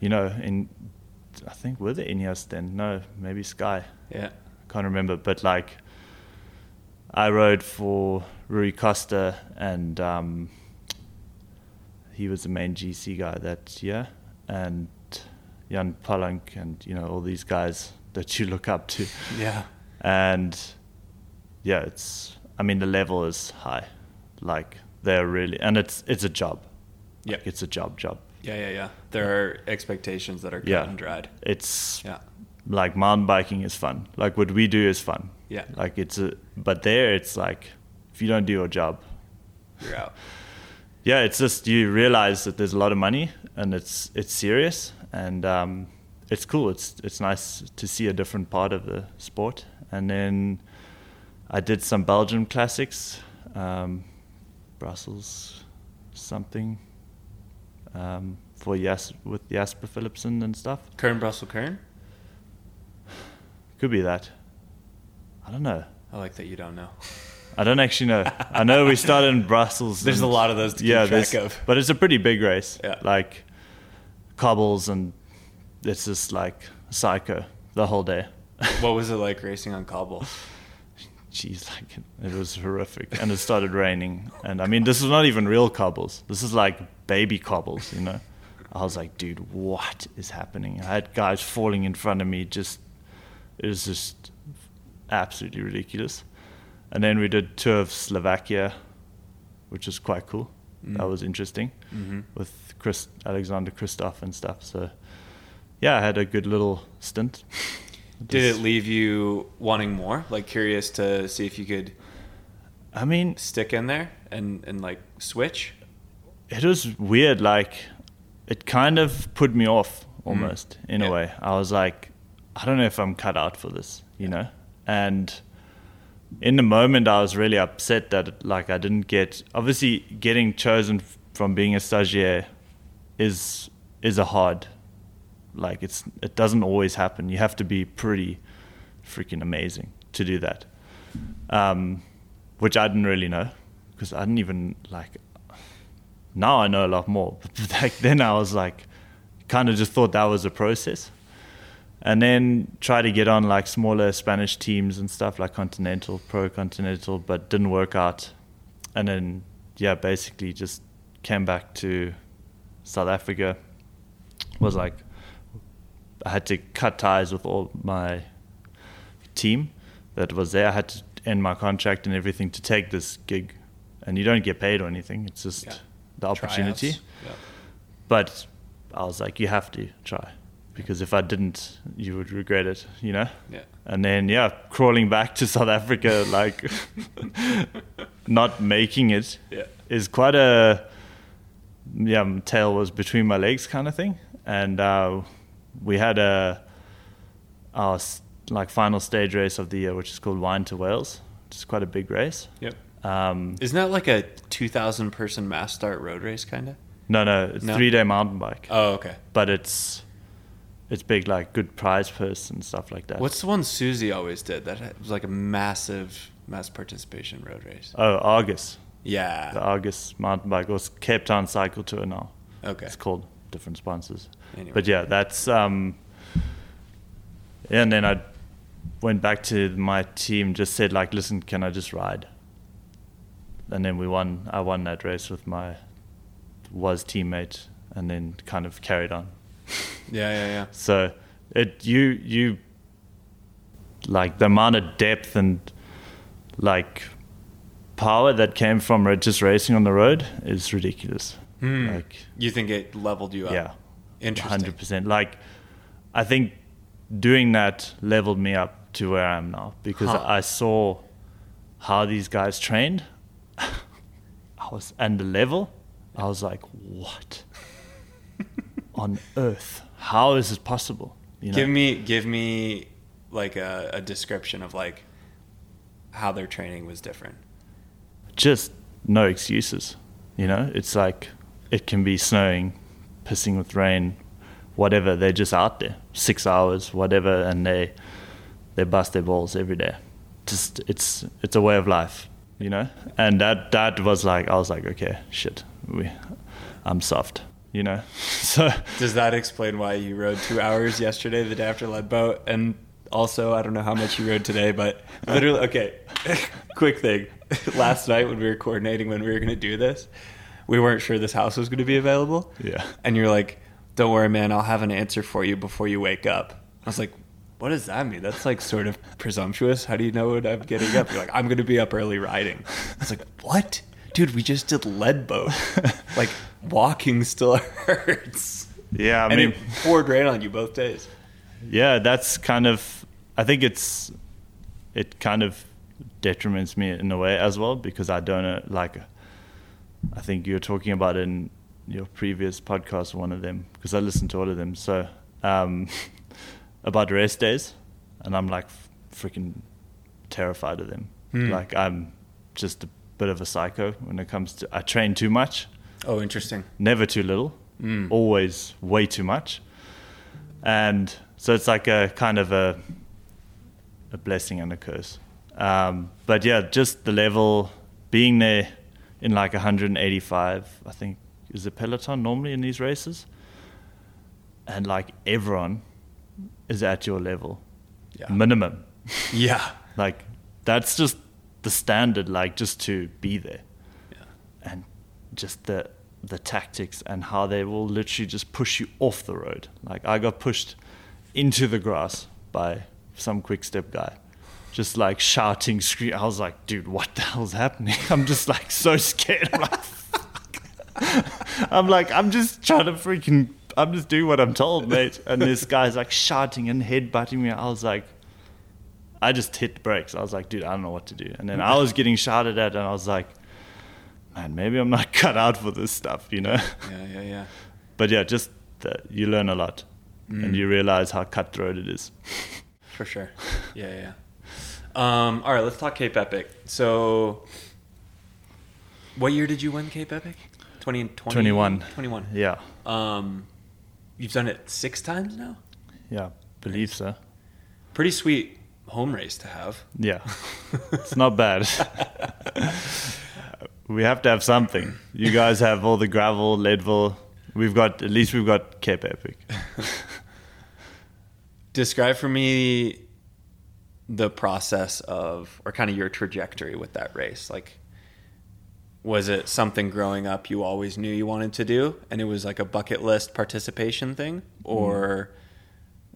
S1: you know, in I think were the Ineos then? No, maybe Sky
S10: Yeah.
S1: can't remember, but like I rode for Rui Costa and um, he was the main GC guy that year, and Jan Polanc and you know all these guys that you look up to,
S10: Yeah.
S1: and yeah, it's I mean the level is high, like they're really and it's it's a job,
S10: Yeah.
S1: Like, it's a job job.
S10: Yeah, yeah, yeah. There are expectations that are cut
S1: Yeah.
S10: and dried.
S1: It's
S10: Yeah.
S1: like mountain biking is fun. Like what we do is fun.
S10: Yeah.
S1: Like it's a, but there it's like if you don't do your job,
S10: You're out. <laughs>
S1: yeah, it's just you realize that there's a lot of money and it's it's serious and um, it's cool. It's it's nice to see a different part of the sport. And then I did some Belgian classics, um, Brussels, something um, for Jas with Jasper Philipsen and stuff.
S10: Kuurne Brussels Kuurne?
S1: Could be that. I don't know.
S10: I like that you don't know.
S1: I don't actually know. I know we started in <laughs> Brussels.
S10: There's
S1: and-
S10: a lot of those to keep
S1: yeah,
S10: track of.
S1: But it's a pretty big race.
S10: Yeah.
S1: Like cobbles and it's just like psycho the whole day. <laughs>
S10: What was it like racing on cobble?
S1: Jeez, like it was horrific. And it started raining. And I mean, this is not even real cobbles. This is like baby cobbles, you know. I was like, dude, what is happening? I had guys falling in front of me. Just it was just absolutely ridiculous. And then we did tour of Slovakia, which was quite cool. That mm. was interesting mm-hmm. with Chris Alexander Kristoff and stuff. So yeah, I had a good little stint. <laughs>
S10: Did it leave you wanting more? Like curious to see if you could
S1: I mean,
S10: stick in there and, and like switch?
S1: it was weird. Like, it kind of put me off mm. almost in
S10: Yeah.
S1: a way. I was like, I don't know if I'm cut out for this, you know? And in the moment, I was really upset that, like, I didn't get. Obviously, getting chosen from being a stagiaire is is a hard. Like, it's it doesn't always happen. You have to be pretty freaking amazing to do that. Um, which I didn't really know because I didn't even like now I know a lot more. <laughs> But back then I was like, kind of just thought that was a process. And then try to get on like smaller Spanish teams and stuff like Continental, Pro Continental, but didn't work out. And then, yeah, basically just came back to South Africa. Was like, I had to cut ties with all my team that was there. I had to end my contract and everything to take this gig, and you don't get paid or anything. It's just
S10: Yeah.
S1: the opportunity.
S10: Yeah.
S1: But I was like, you have to try because if I didn't, you would regret it, you know.
S10: Yeah.
S1: And then yeah, crawling back to South Africa, like <laughs> not making it is
S10: Yeah.
S1: quite a yeah. my Tail was between my legs kind of thing, and uh, we had a our like final stage race of the year, which is called Wine to Whales, which is quite a big race.
S10: Yep.
S1: Um,
S10: Isn't that like a 2,000 person mass start road race kind of?
S1: no, no, it's
S10: No?
S1: three day mountain bike,
S10: Oh, okay.
S1: but it's it's big, like good prize purse and stuff like that.
S10: What's the one Susie always did that was like a massive mass participation road race?
S1: oh Argus, the Argus mountain bike, or it's Cape Town Cycle Tour now.
S10: Okay.
S1: It's called different sponsors.
S10: Anyway.
S1: But yeah, that's um and then I went back to my team, just said like, listen, can I just ride? And then we won I won that race with my was teammate and then kind of carried on. <laughs>
S10: Yeah, yeah, yeah.
S1: So it you you like the amount of depth and like power that came from just racing on the road is ridiculous. Hmm. Like
S10: You think it leveled you up?
S1: yeah,
S10: Interesting.
S1: hundred percent. Like I think doing that leveled me up to where I am now because
S10: Huh.
S1: I saw how these guys trained. <laughs> I was and the level. I was like, what <laughs> on earth? How is this possible? You know?
S10: Give me, give me like a, a description of like how their training was different.
S1: Just no excuses. You know, it's like it can be snowing, pissing with rain, whatever. They're just out there, six hours, whatever, and they they bust their balls every day. Just it's it's a way of life, you know. And that that was like I was like, okay, shit, we, I'm soft, you know. <laughs> So
S10: Does that explain why you rode two hours yesterday, the day after Leadboat? And also, I don't know how much you rode today, but literally, okay, <laughs> quick thing. Last night when we were coordinating when we were going to do this, we weren't sure this house was going to be available.
S1: Yeah.
S10: And you're like, don't worry, man, I'll have an answer for you before you wake up. I was like, what does that mean? That's like sort of presumptuous. How do you know when I'm getting up? You're like, I'm going to be up early riding. I was like, what? Dude, we just did lead boat. <laughs> like, walking still <laughs> hurts.
S1: yeah, I
S10: and
S1: mean,
S10: it poured rain on you both days.
S1: Yeah, that's kind of. I think it's it kind of detriments me in a way as well because I don't know. Like, I think you were talking about in your previous podcast, one of them, because I listened to all of them. So um, <laughs> about rest days, and I'm like freaking terrified of them. Hmm. Like I'm just a bit of a psycho when it comes to. I train too much
S10: Oh, interesting.
S1: never too little, hmm. always way too much. And so it's like a kind of a a blessing and a curse. Um, but yeah, just the level being there in like 185, I think is the peloton normally in these races, and like everyone is at your level,
S10: Yeah.
S1: minimum. <laughs>
S10: Yeah.
S1: Like that's just the standard, like just to be there. And just the the tactics and how they will literally just push you off the road. Like I got pushed into the grass by some quick step guy. Just like shouting, screaming. I was like, dude, what the hell's happening? <laughs> I'm just like so scared. I'm like, fuck. <laughs> I'm like, I'm just trying to freaking, I'm just doing what I'm told, mate. And this guy's like shouting and headbutting me. I was like, I just hit the brakes. I was like, dude, I don't know what to do. And then I was getting shouted at, and I was like, man, maybe I'm not <laughs> cut out for this stuff, you know?
S10: Yeah, yeah, yeah.
S1: But yeah, just the, you learn a lot, and you realize how cutthroat it is. <laughs>
S10: For sure. Yeah, yeah. Um, all right, let's talk Cape Epic. So, what year did you win Cape Epic? 20, 20
S1: 21.
S10: 21.
S1: Yeah,
S10: Um, you've done it six times now?
S1: yeah, believe so.
S10: Pretty sweet home race to have.
S1: Yeah, <laughs> it's not bad. we have to have something. You guys have all the gravel, Leadville. We've got at least we've got Cape Epic. <laughs>
S10: Describe for me the process of, or kind of your trajectory with that race. Like, was it something growing up you always knew you wanted to do and it was like a bucket list participation thing? Mm-hmm. Or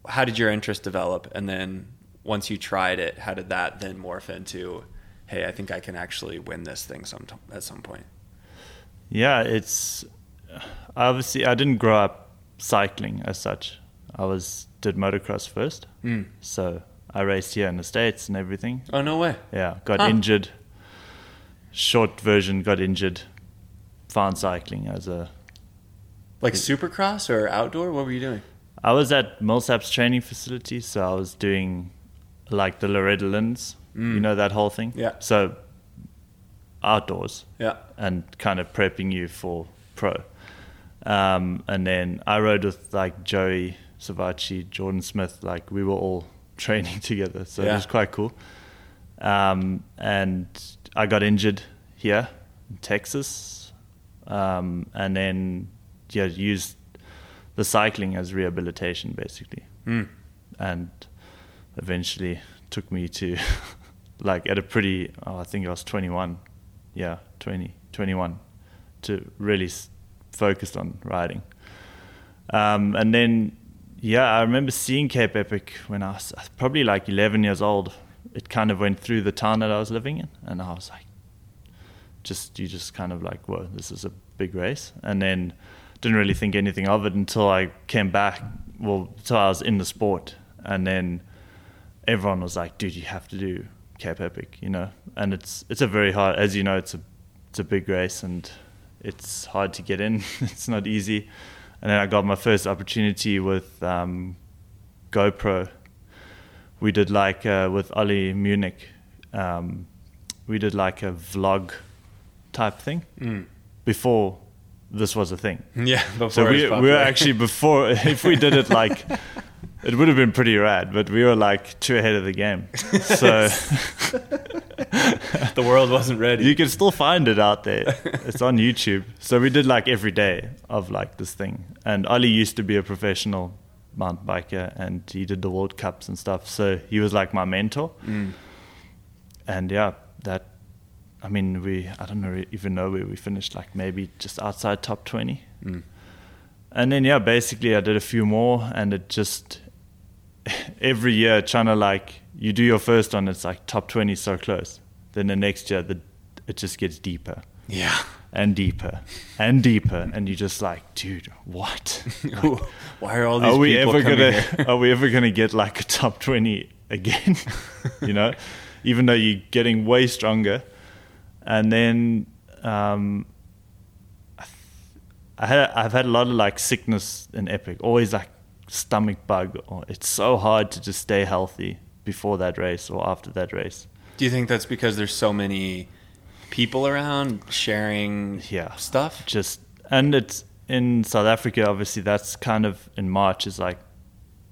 S10: how did your interest develop? And then once you tried it, how did that then morph into hey, I think I can actually win this thing some at some point?
S1: Yeah, it's obviously I didn't grow up cycling as such. I was did motocross first,
S10: Mm.
S1: so I raced here in the states and everything.
S10: Oh no way!
S1: Yeah, got
S10: Huh.
S1: injured. Short version, got injured. Found cycling as a.
S10: Like supercross or outdoor? What were you doing?
S1: I was at Millsaps training facility, so I was doing like the Loretta Lynn's, you know that whole thing.
S10: Mm. Yeah.
S1: So outdoors.
S10: Yeah.
S1: and kind of prepping you for pro. Um, and then I rode with like Joey Savatgy, Jordan Smith, like we were all <laughs> training together, so it was quite cool. Um, and I got injured here in Texas, um, and then yeah, used the cycling as rehabilitation basically,
S10: Mm.
S1: and eventually took me to <laughs> like at a pretty oh, I think I was 21 yeah 20 21 to really s- focused on riding um, and then yeah I remember seeing Cape Epic when I was probably like 11 years old. It kind of went through the town that I was living in and I was like just you just kind of like whoa this is a big race. And then didn't really think anything of it until I came back well until I was in the sport. And then everyone was like dude you have to do Cape Epic you know? And it's it's a very hard as you know it's a it's a big race and it's hard to get in. <laughs> It's not easy and then I got my first opportunity with um, GoPro we did like uh, with Ollie Munnik um, we did like a vlog type thing
S10: Mm.
S1: before this was a thing. <laughs>
S10: Yeah, before
S1: so we we were actually before <laughs> if we did it like it would have been pretty rad, but we were like two ahead of the game. <laughs> So
S10: the world wasn't ready.
S1: You can still find it out there. It's on YouTube. So we did like every day of like this thing. And Ollie used to be a professional mountain biker and he did the World Cups and stuff. So he was like my mentor.
S10: Mm.
S1: And yeah, that I mean we I don't know even know where we finished like maybe just outside top 20.
S10: Mm.
S1: And then yeah, basically I did a few more and it just <laughs> every year trying to like you do your first one it's like top 20 so close. Then the next year the it just gets deeper.
S10: Yeah.
S1: And deeper and deeper and you're just like, dude, what? <laughs> Like,
S10: Why are all these
S1: are we
S10: people
S1: ever
S10: coming
S1: gonna
S10: here? <laughs>
S1: are we ever gonna get like a top 20 again? <laughs> you know, even though you're getting way stronger. And then um, I had I've had a lot of like sickness in Epic, always like stomach bug. Or it's so hard to just stay healthy before that race or after that race.
S10: Do you think that's because there's so many people around sharing
S1: yeah
S10: stuff?
S1: Just and it's in South Africa. Obviously, that's kind of in March is like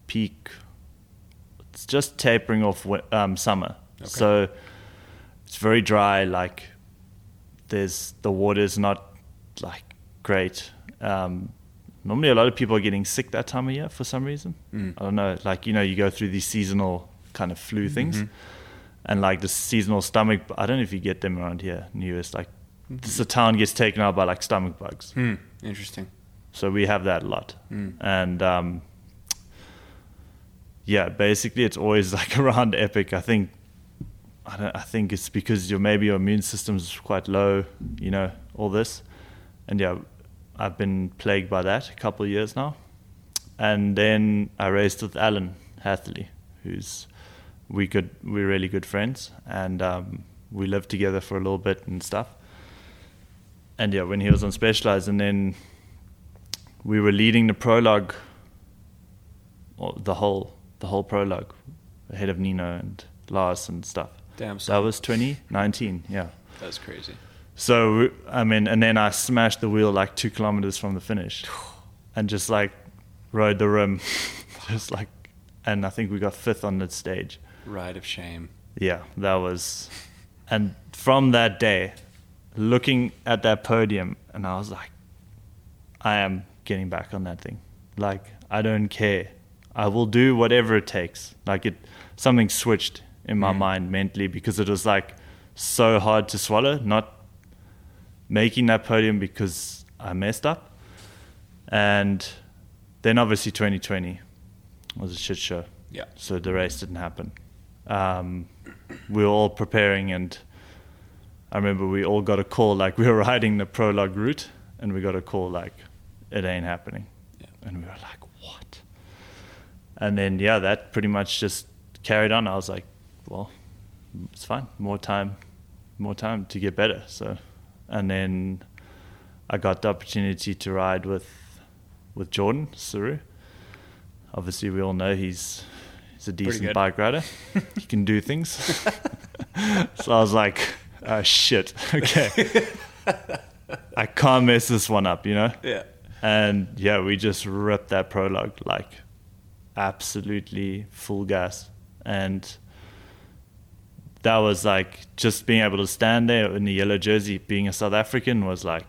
S1: peak. It's just tapering off um, summer, so it's very dry. Like there's the water's not like great. Um, normally, a lot of people are getting sick that time of year for some reason.
S10: Mm.
S1: I don't know. Like you know, you go through these seasonal kind of flu things,
S10: Mhm.
S1: and like the seasonal stomach. I don't know if you get them around here in the US. Like this, the town gets taken out by like stomach bugs.
S10: Hmm. Interesting.
S1: So we have that a lot,
S10: Mm.
S1: and um, yeah, basically it's always <laughs> like around epic. I think I, don't, I think it's because your maybe your immune system's quite low, you know, all this, and yeah, I've been plagued by that a couple of years now, and then I raced with Alan Hatherly, who's we good we're really good friends, and um, we lived together for a little bit and stuff. And yeah, when he was on Specialized, and then we were leading the prologue, or the whole the whole prologue, ahead of Nino and Lars and stuff.
S10: Damn,
S1: that was 2019. Yeah,
S10: That's crazy.
S1: so I mean, and then I smashed the wheel like two kilometers from the finish, <sighs> and just like rode the rim, <laughs> just like, and I think we got fifth on the stage.
S10: Ride of shame.
S1: Yeah, that was, and from that day, looking at that podium, and I was like, I am getting back on that thing. Like, I don't care. I will do whatever it takes. Like, it, something switched in my
S10: Mm.
S1: mind mentally because it was like so hard to swallow, not making that podium because I messed up. And then obviously 2020 was a shit show.
S10: Yeah.
S1: So the race didn't happen. Um, we were all preparing and I remember we all got a call like <laughs> we were riding the prologue route, and we got a call like it ain't happening, and we were like, what? And then yeah, that pretty much just carried on. I was like, well, it's fine. More time, more time to get better. So, and then I got the opportunity to ride with with Jordan Sarrou. Obviously, we all know he's he's a decent bike rider. <laughs> he can do things. <laughs> so I was like, oh shit, okay. <laughs> I can't mess this one up, you know?
S10: Yeah.
S1: And yeah, we just ripped that prologue like absolutely full gas. And that was like just being able to stand there in the yellow jersey, being a South African was like,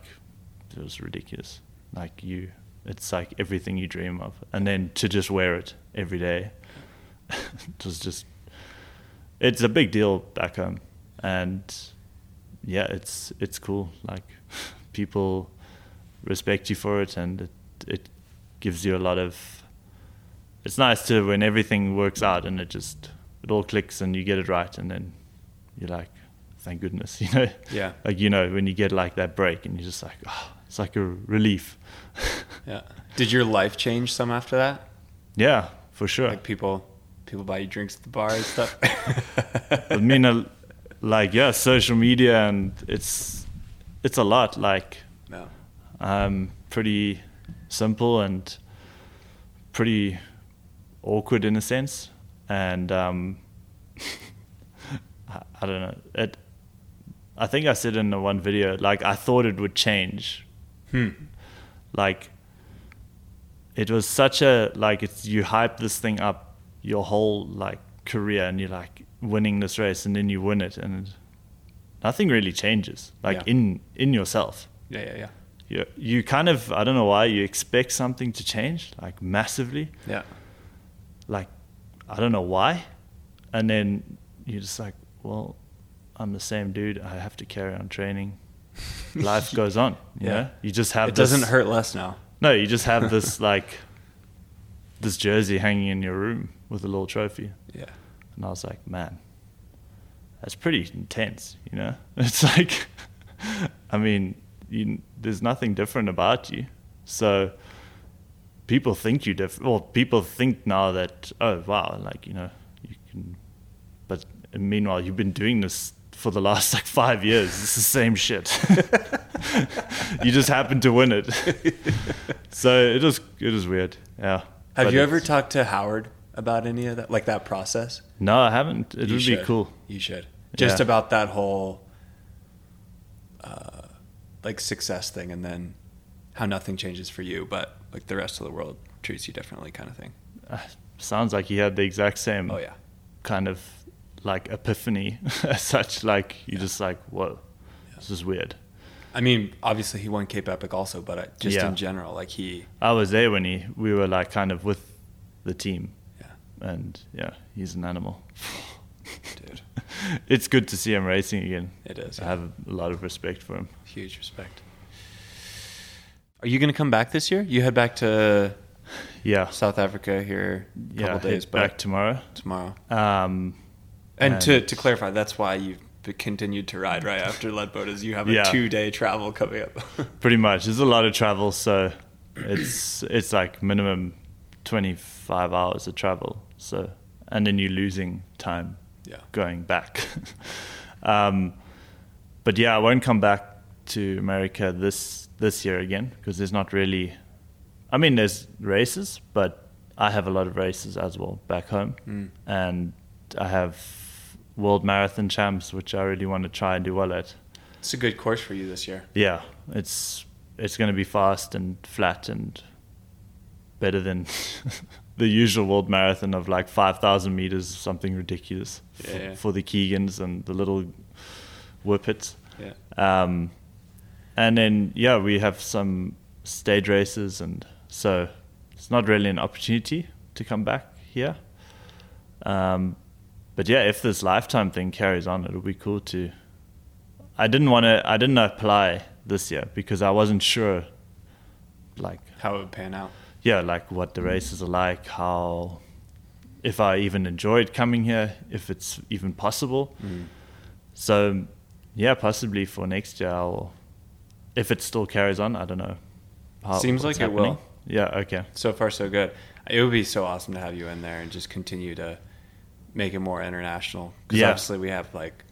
S1: it was ridiculous. Like you, it's like everything you dream of. And then to just wear it every day, <laughs> it was just, it's a big deal back home. And yeah, it's, it's cool. Like <laughs> people respect you for it and it, it gives you a lot of, it's nice to when everything works out and it just, it all clicks and you get it right and then you're like, thank goodness, <laughs> you know?
S10: Yeah.
S1: Like, you know, when you get like that break and you're just like, oh, it's like a relief.
S10: Yeah. Did your life change some after that?
S1: yeah, for sure.
S10: Like people, people buy you drinks at the bar and stuff. <laughs>
S1: I mean, like, yeah, social media and it's, it's a lot. Like,
S10: no.
S1: um, pretty simple and pretty awkward in a sense. And um, <laughs> I, I don't know. It. I think I said in the one video, like I thought it would change. Like it was such a like it's you hype this thing up your whole like career, and you're like winning this race, and then you win it, and nothing really changes. Like
S10: Yeah.
S1: in in yourself
S10: Yeah, yeah, yeah.
S1: you you kind of I don't know why you expect something to change like massively
S10: Yeah.
S1: like I don't know why and then you're just like well I'm the same dude I have to carry on training <laughs> life goes on you
S10: Yeah.
S1: know you just have
S10: It
S1: this-
S10: doesn't hurt less now.
S1: no you just have this <laughs> like this jersey hanging in your room with a little trophy
S10: Yeah.
S1: and I was like, man, that's pretty intense, you know? <laughs> It's like, I mean, you, there's nothing different about you. So people think you different. Well, people think now that, oh, wow, like, you know, you can, but meanwhile, you've been doing this for the last like five years. It's the same shit. <laughs> you just happen to win it. <laughs> so it was, it was weird. Yeah.
S10: Have
S1: But
S10: you ever talked to Howard about any of that, like that process?
S1: No, I haven't. It
S10: You
S1: would
S10: should.
S1: be cool.
S10: You should. Just
S1: Yeah.
S10: about that whole uh, like success thing and then how nothing changes for you, but like the rest of the world treats you differently kind of thing.
S1: Uh, sounds like he had the exact same
S10: Oh yeah.
S1: kind of like epiphany <laughs> as such like you just like whoa this is weird
S10: I mean, obviously he won Cape Epic also, but just
S1: Yeah.
S10: in general, like he,
S1: i was there when he we were like kind of with the team
S10: yeah,
S1: and yeah he's an animal <laughs>
S10: dude, <laughs>
S1: it's good to see him racing again
S10: it is.
S1: i have a lot of respect for him
S10: Huge respect. Are you going to come back this year? You head back to <sighs>
S1: yeah
S10: South Africa here a
S1: yeah
S10: couple days,
S1: back tomorrow
S10: tomorrow.
S1: um
S10: And, to,
S1: And-
S10: to clarify, that's why you've continued to ride right after Leadboat is you have a
S1: Yeah.
S10: two day travel coming up. <laughs>
S1: pretty much there's a lot of travel so <clears throat> it's it's like minimum 25 hours of travel so and then you're losing time
S10: yeah.
S1: going back <laughs> um, but yeah i won't come back to america this this year again because there's not really i mean there's races but i have a lot of races as well back home and i have world marathon champs which i really want to try and do well at
S10: It's a good course for you this year.
S1: yeah, it's it's going to be fast and flat and better than <laughs> the usual world marathon of like 5,000 meters, something ridiculous
S10: Yeah,
S1: for,
S10: yeah.
S1: for the Keegans and the little whippets.
S10: Yeah.
S1: Um, and then, yeah, we have some stage races, and so it's not really an opportunity to come back here. Um, but yeah, if this lifetime thing carries on, it'll be cool to. I didn't want to. I didn't apply this year because I wasn't sure, like
S10: How it would pan out.
S1: Yeah, like what the races are like, how, if I even enjoyed coming here, if it's even possible. Mm. So yeah, possibly for next year, or if it still carries on, I don't know. how-
S10: Seems like it will.
S1: happening. Yeah. Okay.
S10: So far, so good. It would be so awesome to have you in there and just continue to make it more international. Because
S1: Yeah.
S10: obviously we have like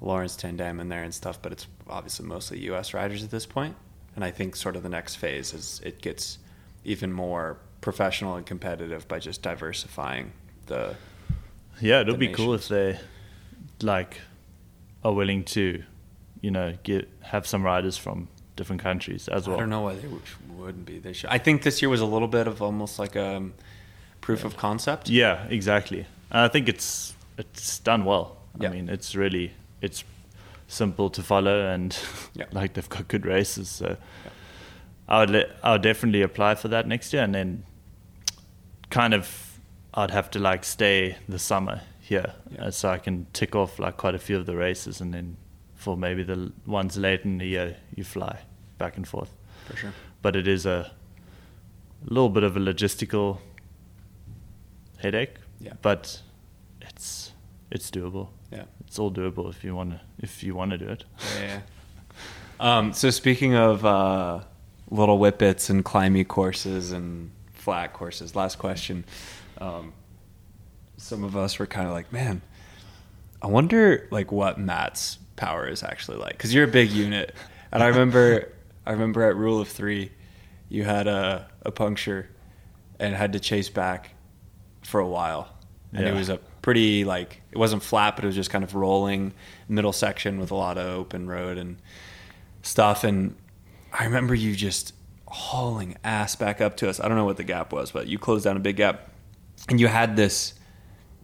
S10: Laurens ten Dam in there and stuff, but it's obviously mostly U.S. riders at this point. And I think sort of the next phase is it gets even more professional and competitive by just diversifying the.
S1: Yeah, it'll
S10: the
S1: be cool if they like are willing to, you know, get have some riders from different countries as well.
S10: I don't know why they w- wouldn't be. They should. I think this year was a little bit of almost like a um, proof of concept.
S1: Yeah, exactly. And I think it's it's done well.
S10: Yeah.
S1: I mean, it's really it's simple to follow and
S10: Yeah. <laughs>
S1: like they've got good races. So I would let, I would definitely apply for that next year, and then kind of I'd have to like stay the summer here,
S10: Yeah.
S1: uh, so I can tick off like quite a few of the races, and then for maybe the ones late in the year you fly back and forth.
S10: For sure.
S1: But it is a little bit of a logistical headache.
S10: Yeah.
S1: But it's it's doable.
S10: Yeah.
S1: It's all doable if you want to if you want to do it.
S10: Yeah. <laughs> Um, so speaking of uh, little whippets and climby courses and flat courses, last question. Um, some of us were kind of like, man, I wonder like what Matt's power is actually like. Because you're a big unit, and I remember I remember at Rule of Three, you had a, a puncture and had to chase back for a while, and it was a pretty like it wasn't flat, but it was just kind of rolling middle section with a lot of open road and stuff. And I remember you just hauling ass back up to us. I don't know what the gap was, but you closed down a big gap, and you had this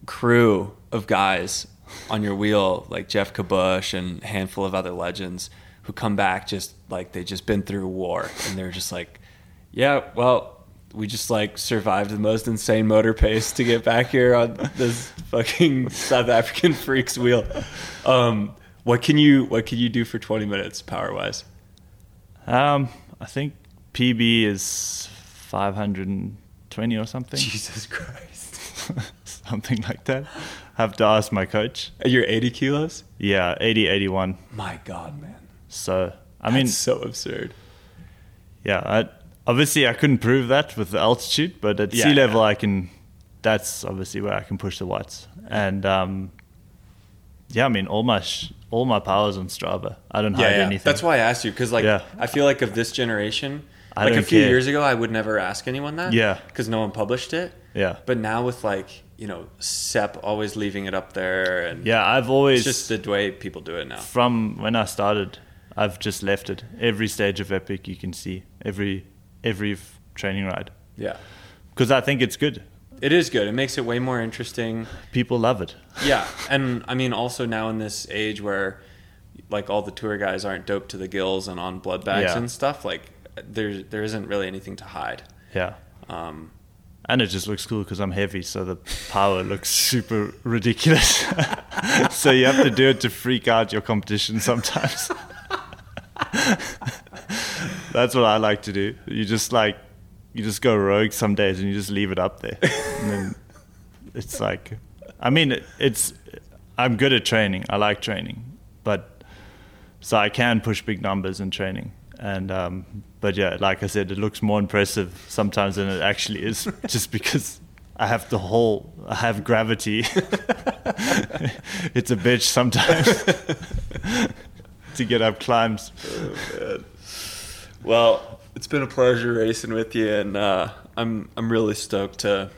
S10: crew of guys on your wheel, like Geoff Kabush and a handful of other legends, who come back just like they just been through war, and they're just like, yeah, well. We just like survived the most insane motor pace to get back here on this fucking South African <laughs> freak's wheel. Um, what can you what can you do for twenty minutes power wise?
S1: Um, I think PB is 520 or something. <laughs>
S10: Jesus Christ! <laughs>
S1: something like that. have to ask my coach.
S10: You're eighty kilos.
S1: Yeah, 80 81.
S10: My God, man!
S1: So, I mean,
S10: so absurd.
S1: yeah, I, obviously I couldn't prove that with the altitude, but at
S10: Yeah,
S1: sea level
S10: yeah.
S1: I can. That's obviously where I can push the watts, and um, yeah, I mean all my sh- all my powers on Strava. I don't hide anything.
S10: That's why I asked you because, like,
S1: Yeah.
S10: I feel like of this generation,
S1: I
S10: like a few
S1: care.
S10: years ago, I would never ask anyone that.
S1: Yeah.
S10: because no one published it.
S1: Yeah,
S10: But now with like you know Sepp always leaving it up there, and
S1: yeah. I've always
S10: it's just the way people do it now.
S1: from when I started, I've just left it. Every stage of Epic you can see every every training ride
S10: Yeah,
S1: because I think it's good.
S10: It is good. It makes it way more interesting.
S1: People love it.
S10: Yeah, and I mean also now in this age where like all the tour guys aren't doped to the gills and on blood bags
S1: Yeah.
S10: and stuff, like there there isn't really anything to hide.
S1: Yeah.
S10: Um,
S1: And it just looks cool because I'm heavy, so the power looks super ridiculous. <laughs> so you have to do it to freak out your competition sometimes. <laughs> That's what I like to do. You just like, you just go rogue some days and you just leave it up there. And then <laughs> it's like, I mean, it, it's, I'm good at training. I like training, but so I can push big numbers in training. And um, but yeah, like I said, it looks more impressive sometimes than it actually is, <laughs> just because I have the whole, I have gravity. <laughs> it's a bitch sometimes to get up climbs.
S10: Well, it's been a pleasure racing with you, and uh, I'm I'm really stoked to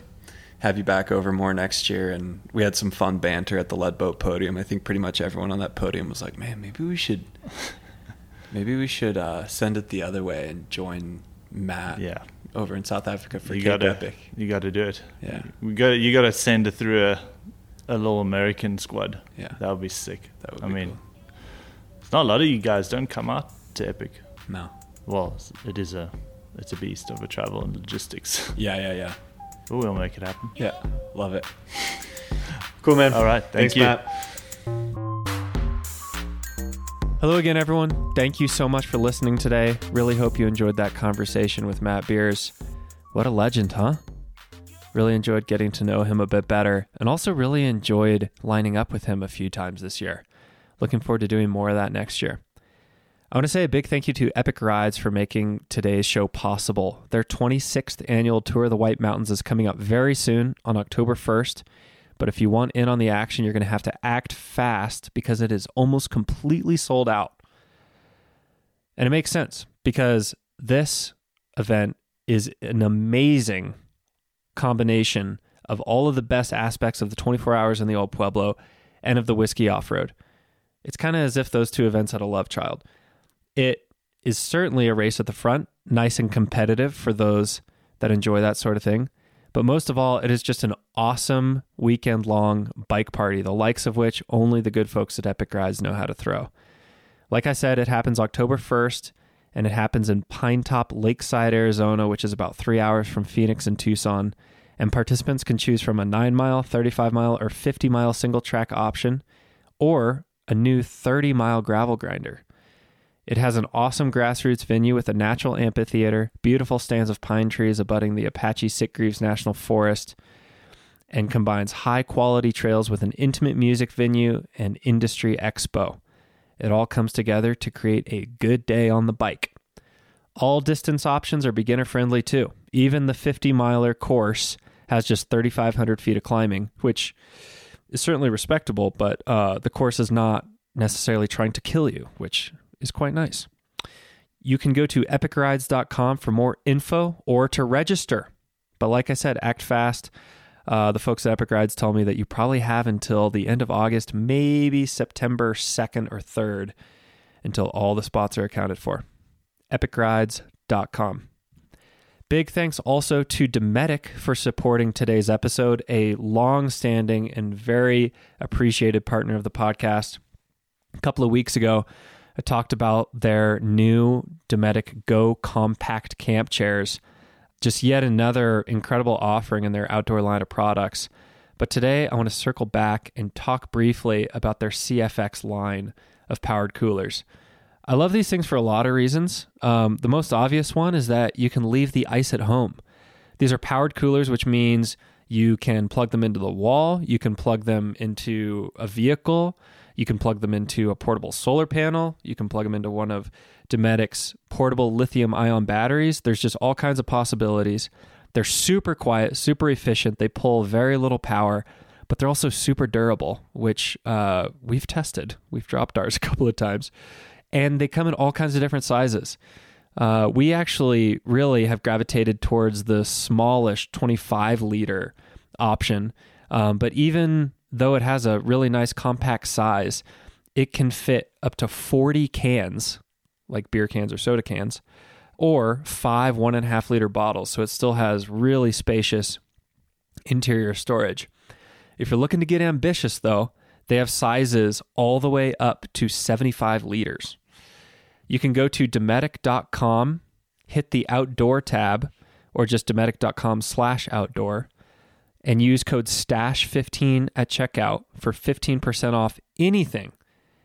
S10: have you back over more next year. And we had some fun banter at the Leadboat podium. I think pretty much everyone on that podium was like, "Man, maybe we should, <laughs> maybe we should uh, send it the other way and join Matt
S1: Yeah.
S10: over in South Africa for
S1: you
S10: Cape
S1: gotta,
S10: Epic."
S1: you gotta do it.
S10: Yeah.
S1: we got you gotta send it through a, a little American squad.
S10: Yeah.
S1: that would be sick.
S10: That would
S1: I mean,
S10: cool.
S1: it's not a lot of you guys don't come out to Epic.
S10: No.
S1: Well, it is a, it's a beast of a travel and logistics. <laughs>
S10: Yeah, yeah, yeah,
S1: but we'll make it happen.
S10: yeah. Love it. <laughs> Cool, man.
S1: All right, thank
S10: Thanks,
S1: you.
S10: Matt. Hello again, everyone. Thank you so much for listening today. Really hope you enjoyed that conversation with Matt Beers. What a legend, huh? Really enjoyed getting to know him a bit better and also really enjoyed lining up with him a few times this year. Looking forward to doing more of that next year. I want to say a big thank you to Epic Rides for making today's show possible. Their 26th annual Tour of the White Mountains is coming up very soon on October 1st. But if you want in on the action, you're going to have to act fast because it is almost completely sold out. And it makes sense because this event is an amazing combination of all of the best aspects of the 24 hours in the Old Pueblo and of the whiskey off road. It's kind of as if those two events had a love child. It is certainly a race at the front, nice and competitive for those that enjoy that sort of thing. But most of all, it is just an awesome weekend long bike party, the likes of which only the good folks at Epic Rides know how to throw. Like I said, it happens October 1st and it happens in Pinetop-Lakeside, Arizona, which is about three hours from Phoenix and Tucson. And participants can choose from a 9 mile, 35 mile, or 50 mile single track option or a new 30 mile gravel grinder. It has an awesome grassroots venue with a natural amphitheater, beautiful stands of pine trees abutting the Apache Sitgreaves National Forest, and combines high quality trails with an intimate music venue and industry expo. It all comes together to create a good day on the bike. All distance options are beginner friendly too. Even the 50 miler course has just 3,500 feet of climbing, which is certainly respectable, but uh, the course is not necessarily trying to kill you, which is quite nice. You can go to epicrides.com for more info or to register. But like I said, act fast. Uh, the folks at Epic Rides tell me that you probably have until the end of August, maybe September 2nd or 3rd, until all the spots are accounted for. epicrides.com. Big thanks also to Dometic for supporting today's episode, a long standing and very appreciated partner of the podcast. A couple of weeks ago, I talked about their new Dometic Go compact camp chairs. Just yet another incredible offering in their outdoor line of products. But today I want to circle back and talk briefly about their CFX line of powered coolers. I love these things for a lot of reasons. Um, the most obvious one is that you can leave the ice at home. These are powered coolers, which means you can plug them into the wall, you can plug them into a vehicle, you can plug them into a portable solar panel. You can plug them into one of Dometic's portable lithium ion batteries. There's just all kinds of possibilities. They're super quiet, super efficient. They pull very little power, but they're also super durable, which uh, we've tested. We've dropped ours <laughs> a couple of times. And they come in all kinds of different sizes. Uh, we actually really have gravitated towards the smallish 25 liter option. Um, but even though it has a really nice compact size, it can fit up to 40 cans, like beer cans or soda cans, or five one and a half liter bottles. So it still has really spacious interior storage. If you're looking to get ambitious, though, they have sizes all the way up to 75 liters. You can go to Dometic.com, hit the outdoor tab, or just Dometic.com slash outdoor, and use code STACHE15 at checkout for 15% off anything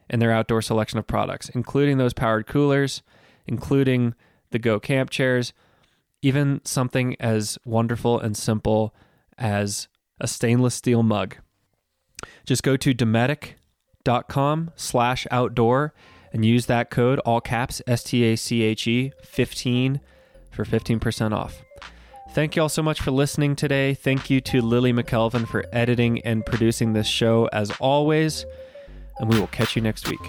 S10: in their outdoor selection of products, including those powered coolers, including the Go Camp chairs, even something as wonderful and simple as a stainless steel mug. Just go to Dometic.com slash outdoor and use that code, all caps, S T A C H E 15 for 15% off. Thank you all so much for listening today. Thank you to Lily McElveen for editing and producing this show as always. And we will catch you next week.